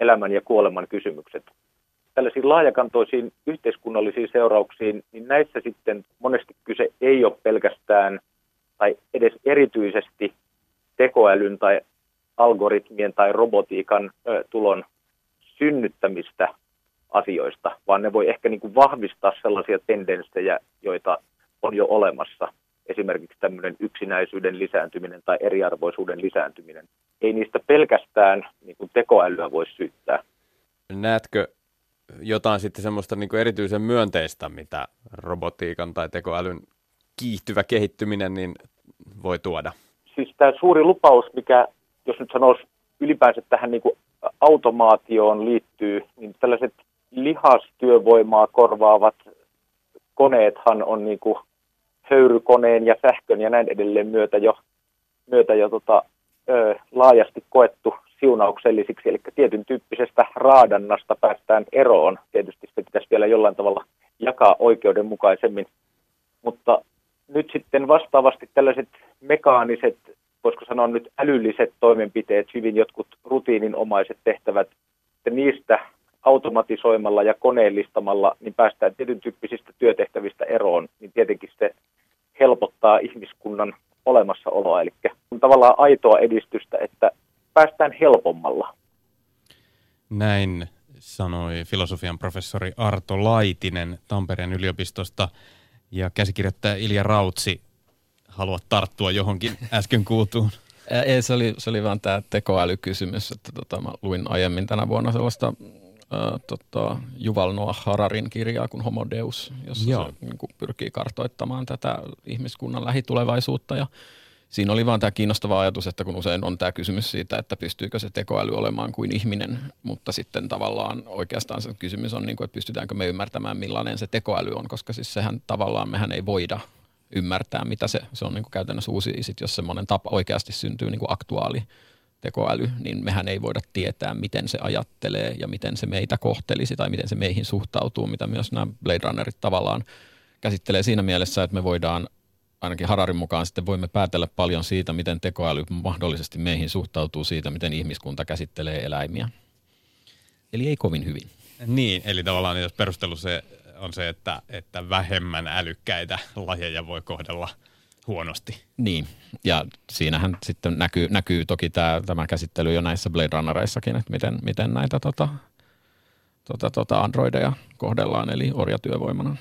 elämän ja kuoleman kysymykset. Tällaisiin laajakantoisiin yhteiskunnallisiin seurauksiin, niin näissä sitten monesti kyse ei ole pelkästään tai edes erityisesti tekoälyn tai algoritmien tai robotiikan ö, tulon synnyttämistä asioista, vaan ne voi ehkä niin kuin vahvistaa sellaisia tendenssejä, joita on jo olemassa. Esimerkiksi tämmöinen yksinäisyyden lisääntyminen tai eriarvoisuuden lisääntyminen. Ei niistä pelkästään niin kuin tekoälyä voi syyttää. Näetkö jotain sitten semmoista niin kuin erityisen myönteistä, mitä robotiikan tai tekoälyn kiihtyvä kehittyminen niin voi tuoda? Siis tämä suuri lupaus, mikä, jos nyt sanoisi ylipäänsä tähän niin kuin automaatioon liittyy, niin tällaiset lihastyövoimaa korvaavat koneethan on niin kuin höyrykoneen ja sähkön ja näin edelleen myötä jo, myötä jo tota, ö, laajasti koettu siunauksellisiksi, eli tietyn tyyppisestä raadannasta päästään eroon. Tietysti se pitäisi vielä jollain tavalla jakaa oikeudenmukaisemmin, mutta nyt sitten vastaavasti tällaiset mekaaniset, voisiko sanoa nyt älylliset toimenpiteet, hyvin jotkut rutiininomaiset tehtävät, että niistä automatisoimalla ja koneellistamalla, niin päästään tietyn tyyppisistä työtehtävistä eroon, niin tietenkin se helpottaa ihmiskunnan olemassaoloa. Eli on tavallaan aitoa edistystä, että päästään helpommalla. Näin sanoi filosofian professori Arto Laitinen Tampereen yliopistosta ja käsikirjoittaja Ilja Rautsi. Haluat tarttua johonkin äsken kuultuun? Ei, se oli, se oli vaan tämä tekoälykysymys, että tota, mä luin aiemmin tänä vuonna sellaista äh, tota, Juval Noah Hararin kirjaa kuin Homo Deus, jossa Joo. se niin kuin, pyrkii kartoittamaan tätä ihmiskunnan lähitulevaisuutta ja Siinä oli vaan tämä kiinnostava ajatus, että kun usein on tämä kysymys siitä, että pystyykö se tekoäly olemaan kuin ihminen, mutta sitten tavallaan oikeastaan se kysymys on, niin kuin, että pystytäänkö me ymmärtämään, millainen se tekoäly on, koska siis sehän tavallaan mehän ei voida ymmärtää, mitä se, se on niin kuin käytännössä uusi, sit jos semmoinen tapa oikeasti syntyy niin kuin aktuaali tekoäly, niin mehän ei voida tietää, miten se ajattelee ja miten se meitä kohtelisi tai miten se meihin suhtautuu, mitä myös nämä Blade Runnerit tavallaan käsittelee siinä mielessä, että me voidaan ainakin Hararin mukaan sitten voimme päätellä paljon siitä, miten tekoäly mahdollisesti meihin suhtautuu siitä, miten ihmiskunta käsittelee eläimiä. Eli ei kovin hyvin. Niin, eli tavallaan jos perustelu se on se, että, että vähemmän älykkäitä lajeja voi kohdella – huonosti. Niin, ja siinähän sitten näkyy, näkyy toki tämä, tämä käsittely jo näissä Blade Runnereissakin, että miten, miten näitä tota, tota, tota androideja kohdellaan, eli orjatyövoimana.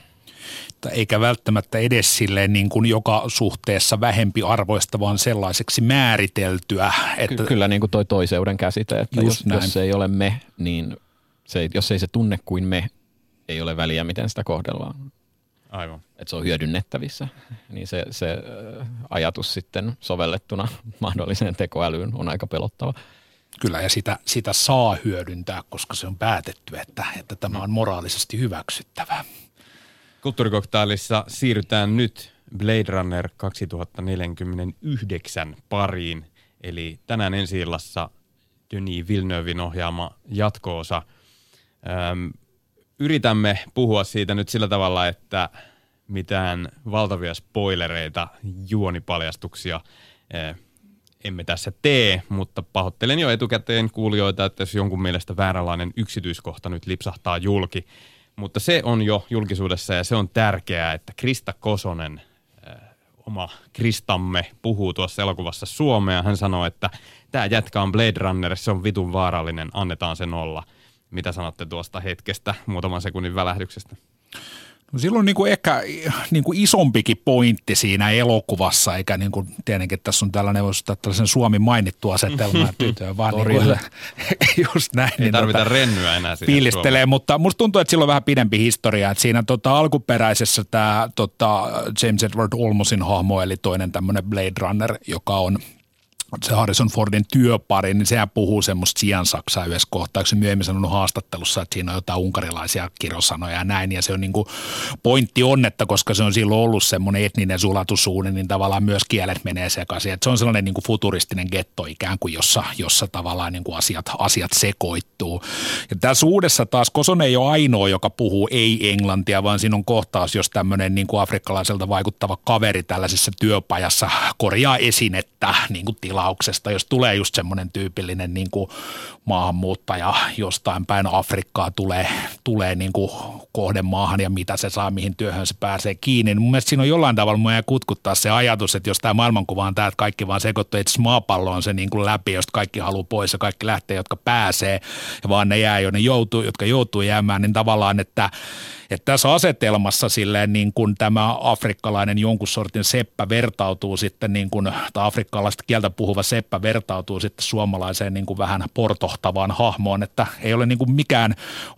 Eikä välttämättä edes silleen niin kuin joka suhteessa vähempi arvoista, vaan sellaiseksi määriteltyä. Että Ky- kyllä niin kuin toi toiseuden käsite, että jos, jos se ei ole me, niin se, jos ei se tunne kuin me, ei ole väliä, miten sitä kohdellaan. Aivan. Että se on hyödynnettävissä, niin se, se ajatus sitten sovellettuna mahdolliseen tekoälyyn on aika pelottava. Kyllä, ja sitä, sitä saa hyödyntää, koska se on päätetty, että, että tämä on moraalisesti hyväksyttävää. Kulttuurikoktailissa siirrytään nyt Blade Runner 2049 pariin. Eli tänään ensi illassa Denis Villeneuvein ohjaama jatko-osa. Öm, yritämme puhua siitä nyt sillä tavalla, että mitään valtavia spoilereita, juonipaljastuksia eh, emme tässä tee, mutta pahoittelen jo etukäteen kuulijoita, että jos jonkun mielestä vääränlainen yksityiskohta nyt lipsahtaa julki. Mutta se on jo julkisuudessa ja se on tärkeää, että Krista Kosonen, äh, oma Kristamme, puhuu tuossa elokuvassa suomea. Hän sanoo, että tämä jätkä on Blade Runner, se on vitun vaarallinen, annetaan sen olla. Mitä sanotte tuosta hetkestä, muutaman sekunnin välähdyksestä? No silloin niin kuin ehkä niin kuin isompikin pointti siinä elokuvassa, eikä niin kuin, tietenkin tässä on tällainen, voisi tällaisen Suomi mainittu asetelma tytöön, vaan niin kuin, just näin. Ei niin tarvita tota, rennyä enää Fiilistelee, mutta musta tuntuu, että sillä on vähän pidempi historia. Että siinä tota, alkuperäisessä tämä tota, James Edward Olmosin hahmo, eli toinen tämmöinen Blade Runner, joka on se Harrison Fordin työpari, niin sehän puhuu semmoista sian saksaa yhdessä kohtaa. Se myöhemmin sanonut haastattelussa, että siinä on jotain unkarilaisia kirosanoja ja näin. Ja se on niin kuin, pointti on, että koska se on silloin ollut semmoinen etninen sulatusuuni, niin tavallaan myös kielet menee sekaisin. Että se on sellainen niin kuin futuristinen getto ikään kuin, jossa, jossa tavallaan niin kuin asiat, asiat sekoittuu. Ja tässä uudessa taas Koson ei ole ainoa, joka puhuu ei-englantia, vaan siinä on kohtaus, jos tämmöinen niin kuin afrikkalaiselta vaikuttava kaveri tällaisessa työpajassa korjaa esinettä niin kuin tilauksesta, jos tulee just semmoinen tyypillinen niin kuin maahanmuuttaja jostain päin Afrikkaa tulee, tulee niin kuin kohdemaahan ja mitä se saa, mihin työhön se pääsee kiinni. Mun mielestä siinä on jollain tavalla mun kutkuttaa se ajatus, että jos tämä maailmankuva on tämä, että kaikki vaan sekoittuu, että maapallo on se niin kuin läpi, josta kaikki haluaa pois ja kaikki lähtee, jotka pääsee ja vaan ne jää, jo ne joutuu, jotka joutuu jäämään, niin tavallaan, että että tässä asetelmassa silleen niin kuin tämä afrikkalainen jonkun sortin seppä vertautuu sitten niin kuin, tai afrikkalaista kieltä puhuva seppä vertautuu sitten suomalaiseen niin kuin vähän portohtavaan hahmoon, että ei ole niin kuin mikään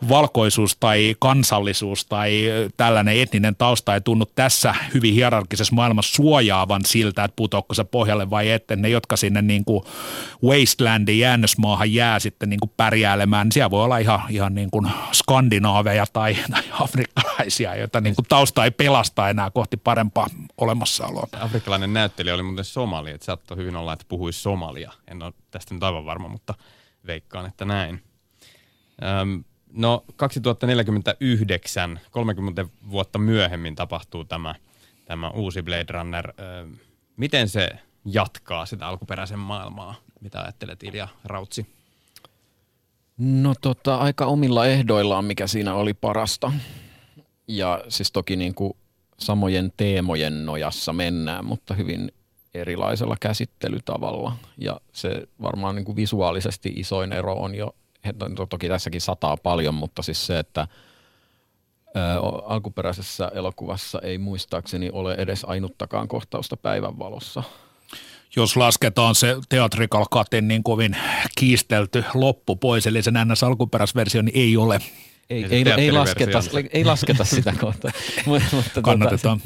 valkoisuus tai kansallisuus tai tällainen etninen tausta ei tunnu tässä hyvin hierarkisessa maailmassa suojaavan siltä, että putoako se pohjalle vai ette. Ne, jotka sinne niin kuin wastelandin jäännösmaahan jää sitten niin kuin pärjäälemään, niin siellä voi olla ihan, ihan niin kuin skandinaaveja tai, tai afrikkalaisia, joita niin kuin tausta ei pelasta enää kohti parempaa olemassaoloa. Afrikkalainen näyttelijä oli muuten somali, että saattoi hyvin olla, että puhuisi somalia. En ole tästä nyt aivan varma, mutta veikkaan, että näin. Öm, no 2049, 30 vuotta myöhemmin tapahtuu tämä, tämä uusi Blade Runner. Öm, miten se jatkaa sitä alkuperäisen maailmaa? Mitä ajattelet Ilja Rautsi? No tota, aika omilla ehdoillaan, mikä siinä oli parasta. Ja siis toki niin kuin samojen teemojen nojassa mennään, mutta hyvin erilaisella käsittelytavalla. Ja se varmaan niin kuin visuaalisesti isoin ero on jo, toki tässäkin sataa paljon, mutta siis se, että ää, alkuperäisessä elokuvassa ei muistaakseni ole edes ainuttakaan kohtausta päivänvalossa. Jos lasketaan se Theatrical Cutin niin kovin kiistelty loppu pois, eli sen ns. alkuperäisversio, niin ei ole ei, ei, ei, lasketa, ei lasketa sitä kohtaa. mutta, tota, Kannatetaan.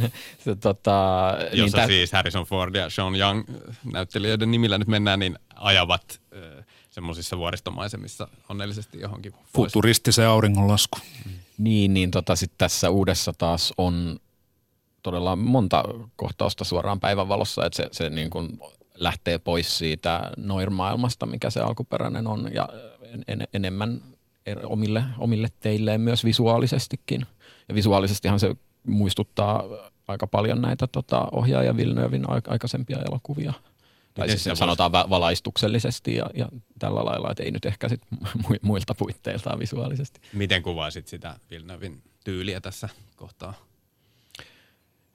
Tota, tota, Jossa niin tä... siis Harrison Ford ja Sean Young näyttelijöiden nimillä nyt mennään, niin ajavat äh, semmoisissa vuoristomaisemissa onnellisesti johonkin. Futuristisen auringonlasku. Mm. Niin, niin tota, sit tässä uudessa taas on todella monta kohtausta suoraan päivänvalossa, että se, se niin kuin lähtee pois siitä noir-maailmasta, mikä se alkuperäinen on, ja en, en, enemmän omille, omille teilleen myös visuaalisestikin. Ja visuaalisestihan se muistuttaa aika paljon näitä tota, ohjaaja Villeneuvein aikaisempia elokuvia. Tai siis se sanotaan vois... valaistuksellisesti ja, ja tällä lailla, että ei nyt ehkä sit muilta puitteiltaan visuaalisesti. Miten kuvaisit sitä Villeneuvein tyyliä tässä kohtaa?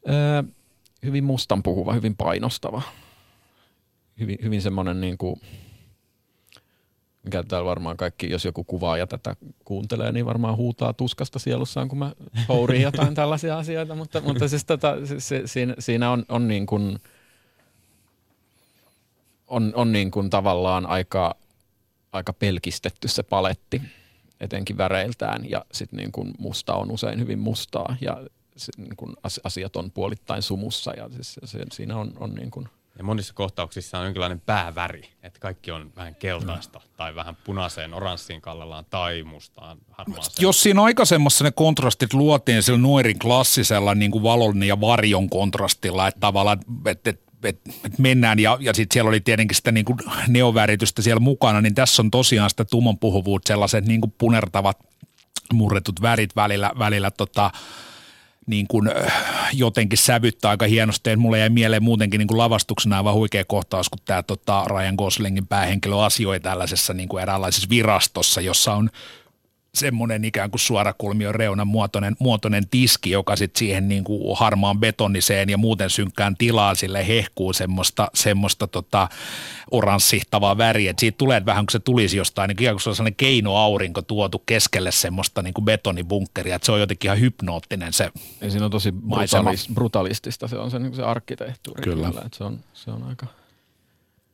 Öö, hyvin mustan puhuva, hyvin painostava. Hyvin, hyvin semmoinen niin kuin, mikä täällä varmaan kaikki, jos joku kuvaa ja tätä kuuntelee, niin varmaan huutaa tuskasta sielussaan, kun mä hourin jotain tällaisia asioita, mutta, mutta siis tota, se, siinä, siinä on, on niin kuin, on, on niin kuin tavallaan aika, aika pelkistetty se paletti, etenkin väreiltään, ja sitten niin kuin musta on usein hyvin mustaa, ja niin kuin asiat on puolittain sumussa, ja siis se, siinä on, on niin kuin – ja monissa kohtauksissa on jonkinlainen pääväri, että kaikki on vähän keltaista mm. tai vähän punaiseen, oranssiin kallellaan tai mustaan, harmaaseen. Jos siinä aikaisemmassa ne kontrastit luotiin sillä nuorin klassisella niin kuin valon ja varjon kontrastilla, että tavallaan, että, että että et mennään ja, ja sitten siellä oli tietenkin sitä niin kuin neoväritystä siellä mukana, niin tässä on tosiaan sitä tumonpuhuvuutta, sellaiset niin kuin punertavat murretut värit välillä, välillä tota, niin kuin, jotenkin sävyttää aika hienosti. Mulle jäi mieleen muutenkin niin kuin lavastuksena aivan huikea kohtaus, kun tämä tota, Ryan Goslingin päähenkilö asioi tällaisessa niin kuin eräänlaisessa virastossa, jossa on semmoinen ikään kuin suorakulmion reunan muotoinen, muotoinen tiski, joka sitten siihen niin kuin harmaan betoniseen ja muuten synkkään tilaan sille hehkuu semmoista, semmoista tota oranssihtavaa väriä. Et siitä tulee vähän, kun se tulisi jostain, niin ikään kuin se on sellainen keinoaurinko tuotu keskelle semmoista niin kuin betonibunkkeria, että se on jotenkin ihan hypnoottinen se ja Siinä on tosi brutalis, brutalistista, se on se, niin se arkkitehtuuri. Kyllä. kyllä että se, on, se on aika...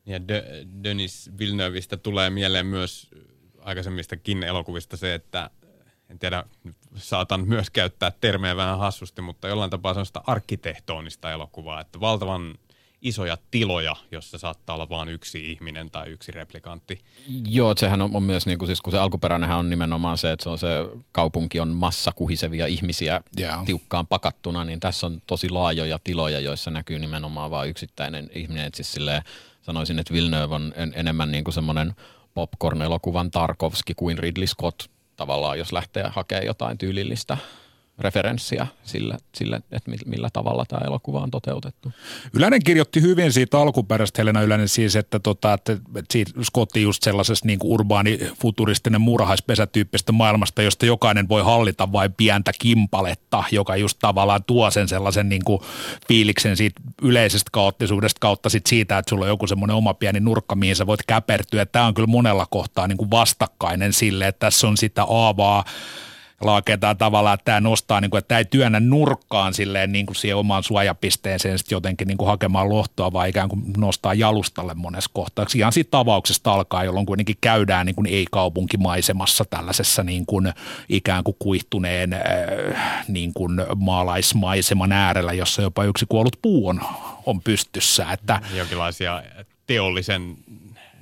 Ja De, Denis Villeneuveista tulee mieleen myös aikaisemmistakin elokuvista se, että en tiedä, saatan myös käyttää termejä vähän hassusti, mutta jollain tapaa sellaista arkkitehtonista elokuvaa, että valtavan isoja tiloja, jossa saattaa olla vain yksi ihminen tai yksi replikantti. Joo, sehän on, on myös, niin kuin, siis kun se alkuperäinenhän on nimenomaan se, että se on se kaupunki on massa kuhisevia ihmisiä yeah. tiukkaan pakattuna, niin tässä on tosi laajoja tiloja, joissa näkyy nimenomaan vain yksittäinen ihminen. Et siis silleen, sanoisin, että Villeneuve on en, enemmän niin kuin semmoinen – popcorn-elokuvan Tarkovski kuin Ridley Scott tavallaan, jos lähtee hakemaan jotain tyylillistä referenssiä sille, sille, että millä tavalla tämä elokuva on toteutettu. Ylänen kirjoitti hyvin siitä alkuperäistä, Helena Ylänen siis, että, tota, että, että siitä Scotti just sellaisessa niin urbaani futuristinen murhaispesätyyppistä maailmasta, josta jokainen voi hallita vain pientä kimpaletta, joka just tavallaan tuo sen sellaisen niin kuin fiiliksen siitä yleisestä kaoottisuudesta kautta sit siitä, että sulla on joku semmoinen oma pieni nurkka, mihin sä voit käpertyä. Tämä on kyllä monella kohtaa niin kuin vastakkainen sille, että tässä on sitä aavaa laaketaan tavallaan, että tämä nostaa, niin kuin, että tämä ei työnnä nurkkaan silleen niin kuin siihen omaan suojapisteeseen sitten jotenkin niin kuin hakemaan lohtoa, vaan ikään kuin nostaa jalustalle monessa kohtaa. Ihan siitä tavauksesta alkaa, jolloin kuitenkin käydään niin kuin ei-kaupunkimaisemassa tällaisessa niin kuin ikään kuin kuihtuneen äh, niin kuin maalaismaiseman äärellä, jossa jopa yksi kuollut puu on, on pystyssä. Että, Jonkinlaisia teollisen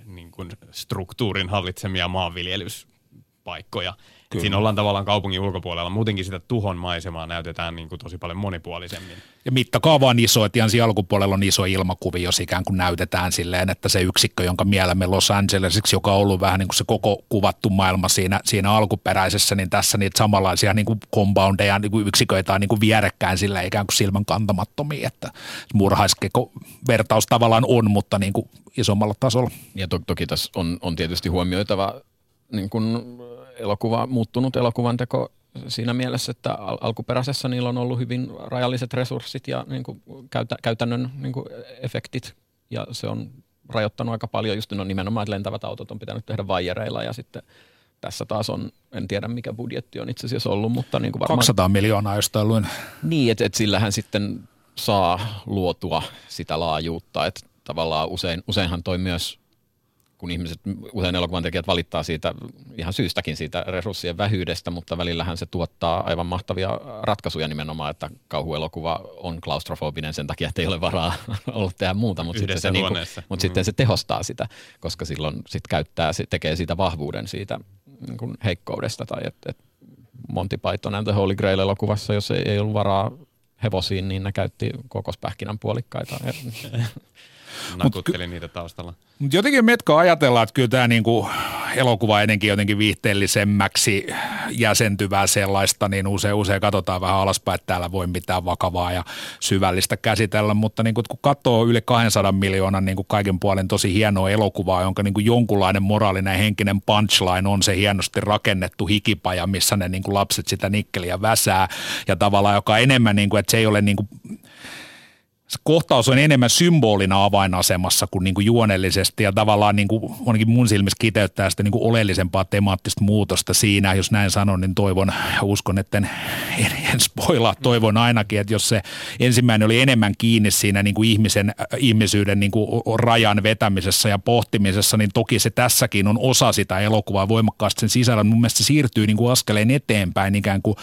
niin kuin struktuurin hallitsemia maanviljelyspaikkoja – Kyllä. Siinä ollaan tavallaan kaupungin ulkopuolella. Muutenkin sitä tuhon maisemaa näytetään niin kuin tosi paljon monipuolisemmin. Ja mittakaava on iso, että ihan siinä alkupuolella on iso ilmakuvi, jos ikään kuin näytetään silleen, että se yksikkö, jonka mielemme Los Angelesiksi, joka on ollut vähän niin kuin se koko kuvattu maailma siinä, siinä alkuperäisessä, niin tässä niitä samanlaisia niin kuin compoundeja, niin kuin yksiköitä on niin kuin vierekkäin sillä ikään kuin silmän kantamattomia, että murhaiskeko vertaus tavallaan on, mutta niin kuin isommalla tasolla. Ja to- toki tässä on, on tietysti huomioitava niin kuin elokuva, muuttunut elokuvan teko siinä mielessä, että al- alkuperäisessä niillä on ollut hyvin rajalliset resurssit ja niin kuin käytä, käytännön niin kuin efektit ja se on rajoittanut aika paljon just no nimenomaan, että lentävät autot on pitänyt tehdä vaijereilla ja sitten tässä taas on, en tiedä mikä budjetti on itse asiassa ollut, mutta niin kuin varmaan... 200 miljoonaa jostain luin. Niin, että et sillähän sitten saa luotua sitä laajuutta, että tavallaan usein, useinhan toi myös kun ihmiset, usein elokuvan tekijät valittaa siitä ihan syystäkin siitä resurssien vähyydestä, mutta välillähän se tuottaa aivan mahtavia ratkaisuja nimenomaan, että kauhuelokuva on klaustrofobinen sen takia, että ei ole varaa ollut tehdä muuta, mutta, sitten se, niin kuin, mutta mm. sitten se tehostaa sitä, koska silloin sit käyttää, se tekee siitä vahvuuden siitä niin kuin heikkoudesta tai että et Monty Python and the Holy Grail elokuvassa, jos ei, ei ollut varaa hevosiin, niin ne käytti kokospähkinän puolikkaita. Nakutteli niitä taustalla. Mutta jotenkin Metko ajatellaan, että kyllä tämä niinku elokuva ennenkin jotenkin viihteellisemmäksi jäsentyvää sellaista, niin usein, usein katsotaan vähän alaspäin, että täällä voi mitään vakavaa ja syvällistä käsitellä, mutta niin kun katsoo yli 200 miljoonan niin kaiken puolen tosi hienoa elokuvaa, jonka niin jonkunlainen moraalinen henkinen punchline on se hienosti rakennettu hikipaja, missä ne niin lapset sitä nikkeliä väsää ja tavallaan joka enemmän, niin kuin, että se ei ole niin kuin se kohtaus on enemmän symbolina avainasemassa kuin, niin kuin juonellisesti ja tavallaan niin kuin, mun silmissä kiteyttää sitä niin kuin oleellisempaa temaattista muutosta siinä. Jos näin sanon, niin toivon uskon, että en, en, en spoilaa, toivon ainakin, että jos se ensimmäinen oli enemmän kiinni siinä niin kuin ihmisen, äh, ihmisyyden niin kuin rajan vetämisessä ja pohtimisessa, niin toki se tässäkin on osa sitä elokuvaa voimakkaasti sen sisällä. Mun mielestä se siirtyy niin kuin askeleen eteenpäin ikään kuin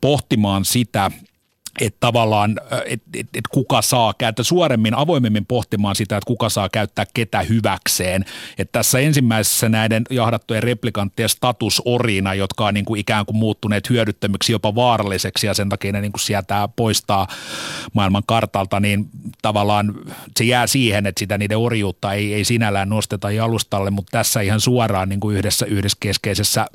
pohtimaan sitä – että tavallaan, että et, et kuka saa käyttää suoremmin, avoimemmin pohtimaan sitä, että kuka saa käyttää ketä hyväkseen. Että tässä ensimmäisessä näiden jahdattujen replikanttien status orina, jotka on niin kuin ikään kuin muuttuneet hyödyttömiksi jopa vaaralliseksi ja sen takia ne niin kuin sieltä poistaa maailman kartalta, niin tavallaan se jää siihen, että sitä niiden orjuutta ei, ei sinällään nosteta jalustalle, mutta tässä ihan suoraan niin kuin yhdessä, yhdessä keskeisessä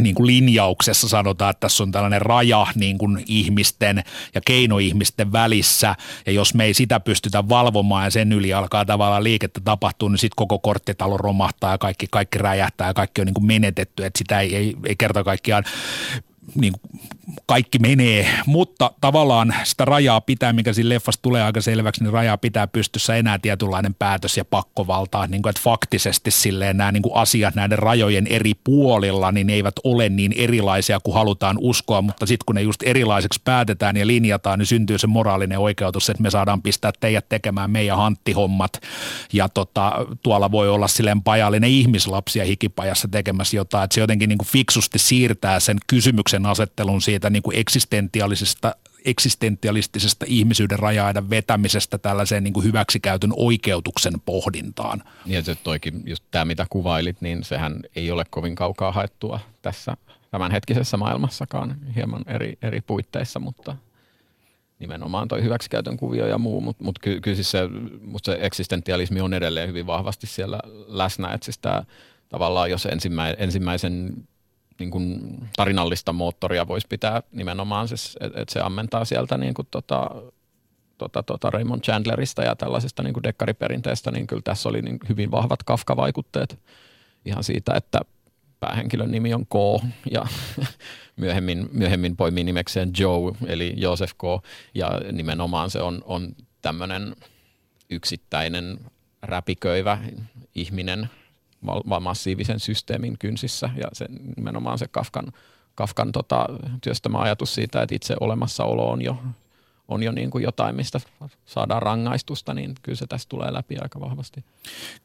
niin kuin linjauksessa sanotaan, että tässä on tällainen raja niin kuin ihmisten ja keinoihmisten välissä, ja jos me ei sitä pystytä valvomaan ja sen yli alkaa tavallaan liikettä tapahtua, niin sitten koko korttitalo romahtaa ja kaikki, kaikki räjähtää ja kaikki on niin kuin menetetty, että sitä ei, ei, ei kerta kaikkiaan niin kaikki menee, mutta tavallaan sitä rajaa pitää, mikä siinä leffassa tulee aika selväksi, niin rajaa pitää pystyssä enää tietynlainen päätös ja pakkovaltaa, niin kuin, että faktisesti silleen nämä niin kuin asiat näiden rajojen eri puolilla, niin ne eivät ole niin erilaisia kuin halutaan uskoa, mutta sitten kun ne just erilaiseksi päätetään ja linjataan, niin syntyy se moraalinen oikeutus, että me saadaan pistää teidät tekemään meidän hanttihommat. Ja tota, tuolla voi olla silleen pajallinen ihmislapsia hikipajassa tekemässä jotain, että se jotenkin niin kuin fiksusti siirtää sen kysymyksen asettelun siitä niin kuin eksistentiaalisesta eksistentialistisesta ihmisyyden rajaiden vetämisestä tällaiseen niin kuin hyväksikäytön oikeutuksen pohdintaan. Ja se toikin, just tämä mitä kuvailit, niin sehän ei ole kovin kaukaa haettua tässä tämänhetkisessä maailmassakaan. Hieman eri, eri puitteissa, mutta nimenomaan toi hyväksikäytön kuvio ja muu, mutta mut ky, kyllä siis se, musta se eksistentialismi on edelleen hyvin vahvasti siellä läsnä, että siis tämä tavallaan jos ensimmäisen niin kuin tarinallista moottoria voisi pitää nimenomaan, siis, että et se ammentaa sieltä niin kuin tota, tota, tota Raymond Chandlerista ja tällaisesta niin kuin dekkariperinteestä, niin kyllä tässä oli niin hyvin vahvat Kafka-vaikutteet ihan siitä, että päähenkilön nimi on K ja myöhemmin, myöhemmin poimii nimekseen Joe eli Joseph K. Ja nimenomaan se on, on tämmöinen yksittäinen räpiköivä ihminen – massiivisen systeemin kynsissä. Ja se, nimenomaan se Kafkan, Kafkan tota, työstämä ajatus siitä, että itse olemassaolo on jo on jo niin kuin jotain, mistä saadaan rangaistusta, niin kyllä se tässä tulee läpi aika vahvasti.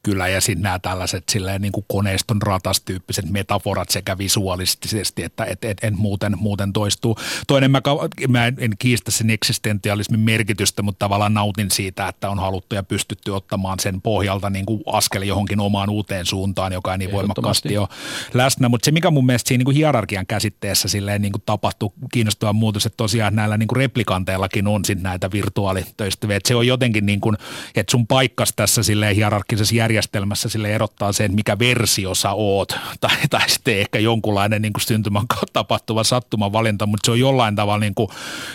Kyllä, ja sitten nämä tällaiset silleen niin kuin koneiston ratastyyppiset metaforat sekä visuaalisesti, että et, et, en muuten, muuten toistuu. Toinen, mä, mä en kiistä sen eksistentialismin merkitystä, mutta tavallaan nautin siitä, että on haluttu ja pystytty ottamaan sen pohjalta niin kuin askel johonkin omaan uuteen suuntaan, joka ei niin voimakkaasti ole läsnä. Mutta se, mikä mun mielestä siinä niin kuin hierarkian käsitteessä silleen niin kuin tapahtuu kiinnostava muutos, että tosiaan näillä niin kuin replikanteillakin on sit näitä virtuaalitöistyviä. Että se on jotenkin niin kuin, että sun paikkas tässä sille hierarkkisessa järjestelmässä sille erottaa sen, mikä versio sä oot. Tai, tai sitten ehkä jonkunlainen niin syntymän kautta tapahtuva sattuman valinta, mutta se on jollain tavalla niin kuin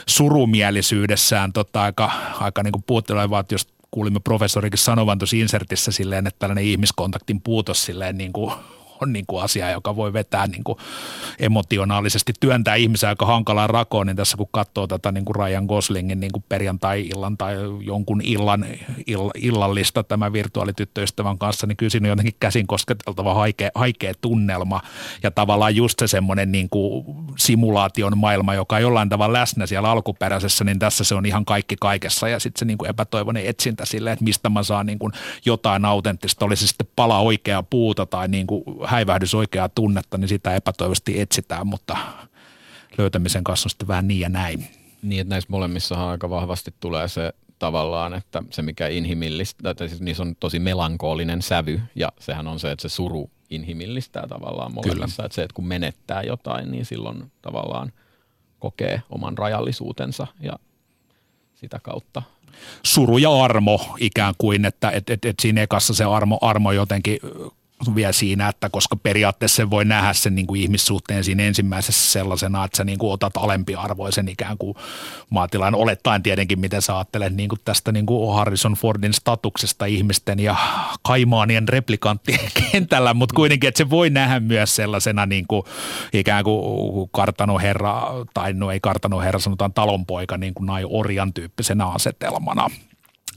surumielisyydessään tota, aika, aika niin kuin puutteleva, että jos kuulimme professorikin sanovan tuossa insertissä silleen, että tällainen ihmiskontaktin puutos silleen niin kuin on niin kuin asia, joka voi vetää niin kuin emotionaalisesti, työntää ihmisiä aika hankalaan rakoon, niin tässä kun katsoo tätä niin kuin Ryan Goslingin niin kuin perjantai-illan tai jonkun illan, ill, illallista tämän virtuaalityttöystävän kanssa, niin kyllä siinä on jotenkin käsin kosketeltava haikea, haikea tunnelma ja tavallaan just se semmoinen niin kuin simulaation maailma, joka on jollain tavalla läsnä siellä alkuperäisessä, niin tässä se on ihan kaikki kaikessa ja sitten se niin kuin epätoivoinen etsintä silleen, että mistä mä saan niin kuin jotain autenttista, olisi sitten pala oikeaa puuta tai niin kuin häivähdys oikeaa tunnetta, niin sitä epätoivosti etsitään, mutta löytämisen kanssa on sitten vähän niin ja näin. Niin, että näissä molemmissa aika vahvasti tulee se tavallaan, että se mikä inhimillistä, että siis niissä on tosi melankoolinen sävy ja sehän on se, että se suru inhimillistää tavallaan molemmissa. Kyllä. Että se, että kun menettää jotain, niin silloin tavallaan kokee oman rajallisuutensa ja sitä kautta suru ja armo ikään kuin, että et, et, et siinä ekassa se armo, armo jotenkin vielä siinä, että koska periaatteessa se voi nähdä sen niin kuin ihmissuhteen siinä ensimmäisessä sellaisena, että sä niin kuin otat alempiarvoisen ikään kuin maatilan, olettaen tietenkin, miten sä ajattelet niin kuin tästä niin kuin Harrison Fordin statuksesta ihmisten ja kaimaanien replikanttien kentällä, mutta kuitenkin, että se voi nähdä myös sellaisena niin kuin ikään kuin kartanoherra, tai no ei kartanoherra, sanotaan talonpoika niin kuin nai orjan tyyppisenä asetelmana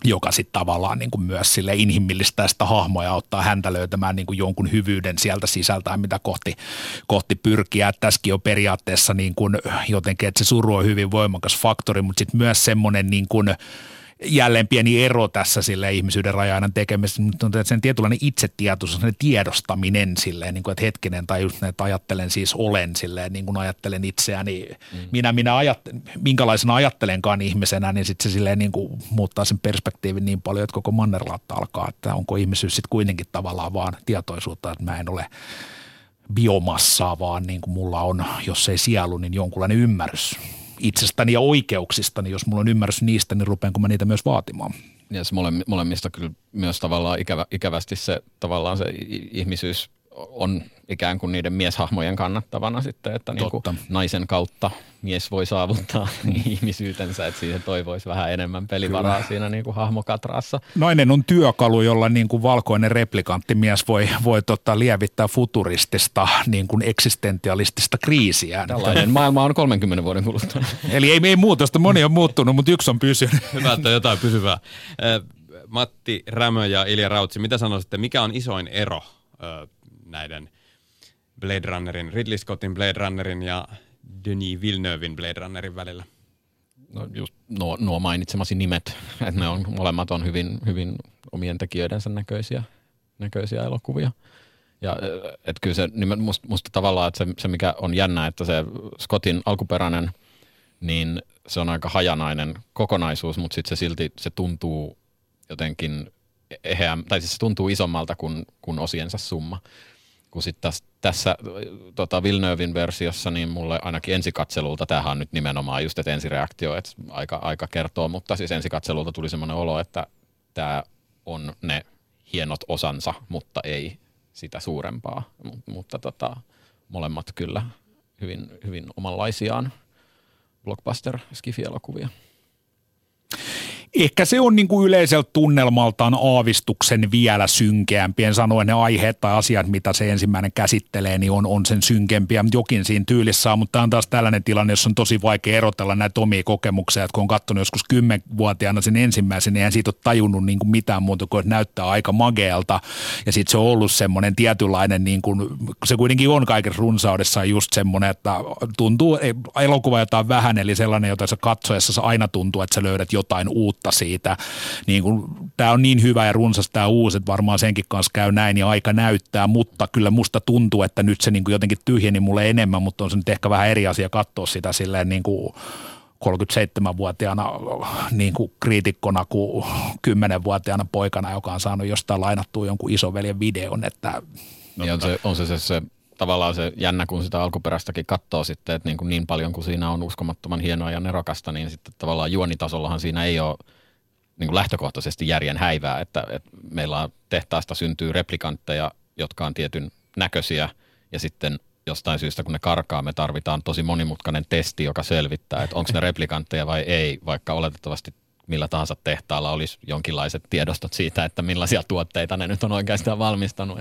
joka sitten tavallaan niin kuin myös sille inhimillistää sitä hahmoa ja auttaa häntä löytämään niin kuin jonkun hyvyyden sieltä sisältään, mitä kohti, kohti pyrkiä. Tässäkin on periaatteessa niin kuin jotenkin, että se suru on hyvin voimakas faktori, mutta sitten myös semmoinen niin kuin – jälleen pieni ero tässä sille ihmisyyden raja tekemisessä, mutta sen tietynlainen itsetietoisuus, sen tiedostaminen silleen, niin kuin, että hetkinen, tai just että ajattelen siis olen silleen, niin kuin ajattelen itseäni, mm. minä, minä ajattelen, minkälaisena ajattelenkaan ihmisenä, niin sitten se silleen niin kuin muuttaa sen perspektiivin niin paljon, että koko mannerlaatta alkaa, että onko ihmisyys sitten kuitenkin tavallaan vaan tietoisuutta, että mä en ole biomassaa, vaan niin kuin mulla on, jos ei sielu, niin jonkunlainen ymmärrys itsestäni ja oikeuksistani. Jos mulla on ymmärrys niistä, niin rupeanko mä niitä myös vaatimaan. Ja se molemmista kyllä myös tavallaan ikävä, ikävästi se tavallaan se ihmisyys on ikään kuin niiden mieshahmojen kannattavana sitten, että niin kuin naisen kautta mies voi saavuttaa ihmisyytensä, että siihen toivoisi vähän enemmän pelivaraa Kyllä. siinä niin kuin hahmokatraassa. Nainen on työkalu, jolla niin kuin valkoinen replikanttimies voi, voi tota lievittää futuristista niin kuin eksistentialistista kriisiä. Tällainen maailma on 30 vuoden kuluttua. Eli ei, ei muutosta, moni on muuttunut, mutta yksi on pysynyt. Hyvä, että jotain pysyvää. Matti Rämö ja Ilja Rautsi, mitä sanoisitte, mikä on isoin ero näiden Blade Runnerin, Ridley Scottin Blade Runnerin ja Denis Villeneuvein Blade Runnerin välillä? No just nuo, nuo mainitsemasi nimet, että ne on, molemmat on hyvin, hyvin omien tekijöidensä näköisiä, näköisiä elokuvia. Ja et kyllä se musta, musta tavallaan, että se, se mikä on jännä, että se Scottin alkuperäinen, niin se on aika hajanainen kokonaisuus, mutta sitten se silti se tuntuu jotenkin eheä, tai siis se tuntuu isommalta kuin, kuin osiensa summa kun sitten tässä, tässä tota Villeneuvein versiossa, niin mulle ainakin ensikatselulta, tämähän on nyt nimenomaan just, että ensireaktio, että aika, aika kertoo, mutta siis ensikatselulta tuli semmoinen olo, että tämä on ne hienot osansa, mutta ei sitä suurempaa, M- mutta tota, molemmat kyllä hyvin, hyvin omanlaisiaan. Blockbuster-skifi-elokuvia ehkä se on niin kuin yleiseltä tunnelmaltaan aavistuksen vielä synkeämpi. En sano, että ne aiheet tai asiat, mitä se ensimmäinen käsittelee, niin on, on sen synkempiä. Jokin siinä tyylissä on, mutta tämä on taas tällainen tilanne, jossa on tosi vaikea erotella näitä omia kokemuksia. Että kun on katsonut joskus kymmenvuotiaana sen ensimmäisen, niin en siitä ole tajunnut niin kuin mitään muuta kuin, että näyttää aika magealta. Ja sitten se on ollut semmoinen tietynlainen, niin kuin, se kuitenkin on kaiken runsaudessaan just semmoinen, että tuntuu, elokuva jotain vähän, eli sellainen, jota sä katsoessa aina tuntuu, että sä löydät jotain uutta uutta siitä. Niin tämä on niin hyvä ja runsas tämä uusi, että varmaan senkin kanssa käy näin ja aika näyttää, mutta kyllä musta tuntuu, että nyt se niin kuin jotenkin tyhjeni mulle enemmän, mutta on se nyt ehkä vähän eri asia katsoa sitä silleen niin kuin 37-vuotiaana niin kuin kriitikkona kuin 10-vuotiaana poikana, joka on saanut jostain lainattua jonkun isoveljen videon. Että, no, on, se, on se, se, se tavallaan se jännä, kun sitä alkuperäistäkin katsoo sitten, että niin, kuin niin paljon kuin siinä on uskomattoman hienoa ja nerokasta, niin sitten tavallaan juonitasollahan siinä ei ole niin kuin lähtökohtaisesti järjen häivää, että, että meillä on tehtaasta syntyy replikantteja, jotka on tietyn näköisiä ja sitten jostain syystä, kun ne karkaa, me tarvitaan tosi monimutkainen testi, joka selvittää, että onko ne replikantteja vai ei, vaikka oletettavasti millä tahansa tehtaalla olisi jonkinlaiset tiedostot siitä, että millaisia tuotteita ne nyt on oikeastaan valmistanut.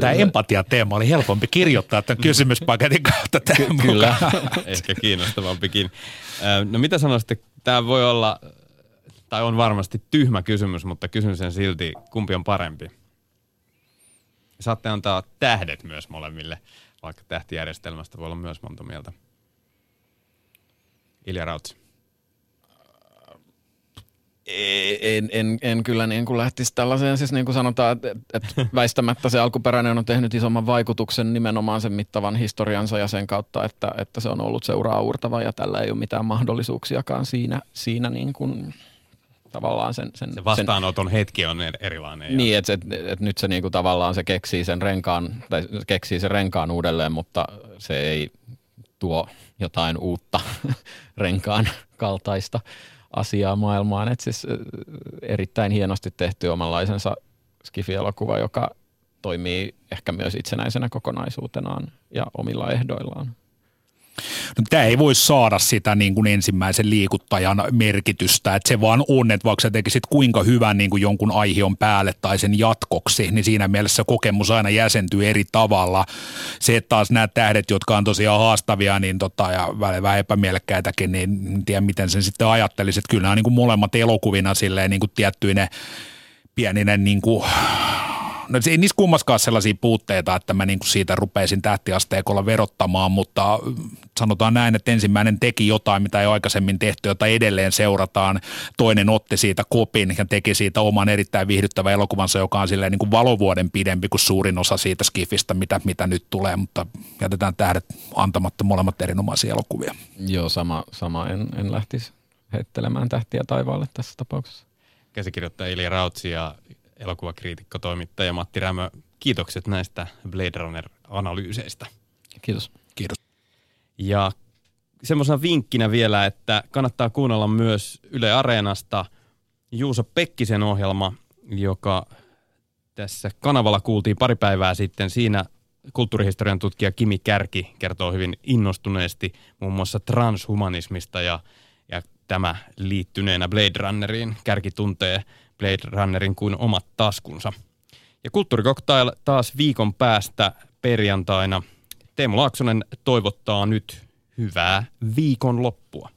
Tämä empatia-teema oli helpompi kirjoittaa tämän kysymyspaketin kautta tämän Ky- Kyllä, ehkä kiinnostavampikin. No mitä sanoisitte, tämä voi olla, tai on varmasti tyhmä kysymys, mutta kysyn sen silti, kumpi on parempi? Saatte antaa tähdet myös molemmille, vaikka tähtijärjestelmästä voi olla myös monta mieltä. Ilja Rautsi en, en, en kyllä niin kuin lähtisi tällaiseen, siis niin kuin sanotaan, että, että väistämättä se alkuperäinen on tehnyt isomman vaikutuksen nimenomaan sen mittavan historiansa ja sen kautta, että, että se on ollut seuraa uurtava ja tällä ei ole mitään mahdollisuuksiakaan siinä, siinä niin kuin tavallaan sen, sen, se vastaanoton sen, hetki on erilainen. Niin, että et, et nyt se niinku tavallaan se keksii sen renkaan, tai keksii sen renkaan uudelleen, mutta se ei tuo jotain uutta renkaan kaltaista asiaa maailmaan. Et siis erittäin hienosti tehty omanlaisensa skifi-elokuva, joka toimii ehkä myös itsenäisenä kokonaisuutenaan ja omilla ehdoillaan. No, tämä ei voi saada sitä niin kuin ensimmäisen liikuttajan merkitystä, että se vaan on, että vaikka sä tekisit kuinka hyvän niin kuin jonkun aihion päälle tai sen jatkoksi, niin siinä mielessä kokemus aina jäsentyy eri tavalla. Se, että taas nämä tähdet, jotka on tosiaan haastavia niin tota, ja vähän epämielekkäitäkin, niin en tiedä miten sen sitten ajattelisit. Kyllä nämä on niin kuin molemmat elokuvina silleen niin kuin tiettyinen pieninen niin kuin no ei niissä kummaskaan sellaisia puutteita, että mä niin kuin siitä rupeisin tähtiasteikolla verottamaan, mutta sanotaan näin, että ensimmäinen teki jotain, mitä ei aikaisemmin tehty, jota edelleen seurataan. Toinen otti siitä kopin ja teki siitä oman erittäin viihdyttävän elokuvansa, joka on silleen niin kuin valovuoden pidempi kuin suurin osa siitä skifistä, mitä, mitä nyt tulee, mutta jätetään tähdet antamatta molemmat erinomaisia elokuvia. Joo, sama, sama en, en lähtisi heittelemään tähtiä taivaalle tässä tapauksessa. Käsikirjoittaja Ili Rautsi ja elokuvakriitikko, toimittaja Matti Rämö. Kiitokset näistä Blade Runner-analyyseistä. Kiitos. Kiitos. Ja semmoisena vinkkinä vielä, että kannattaa kuunnella myös Yle Areenasta Juuso Pekkisen ohjelma, joka tässä kanavalla kuultiin pari päivää sitten. Siinä kulttuurihistorian tutkija Kimi Kärki kertoo hyvin innostuneesti muun muassa transhumanismista ja, ja tämä liittyneenä Blade Runneriin. Kärki tuntee Blade Runnerin kuin omat taskunsa. Ja Kulttuurikoktail taas viikon päästä perjantaina. Teemu Laaksonen toivottaa nyt hyvää viikonloppua.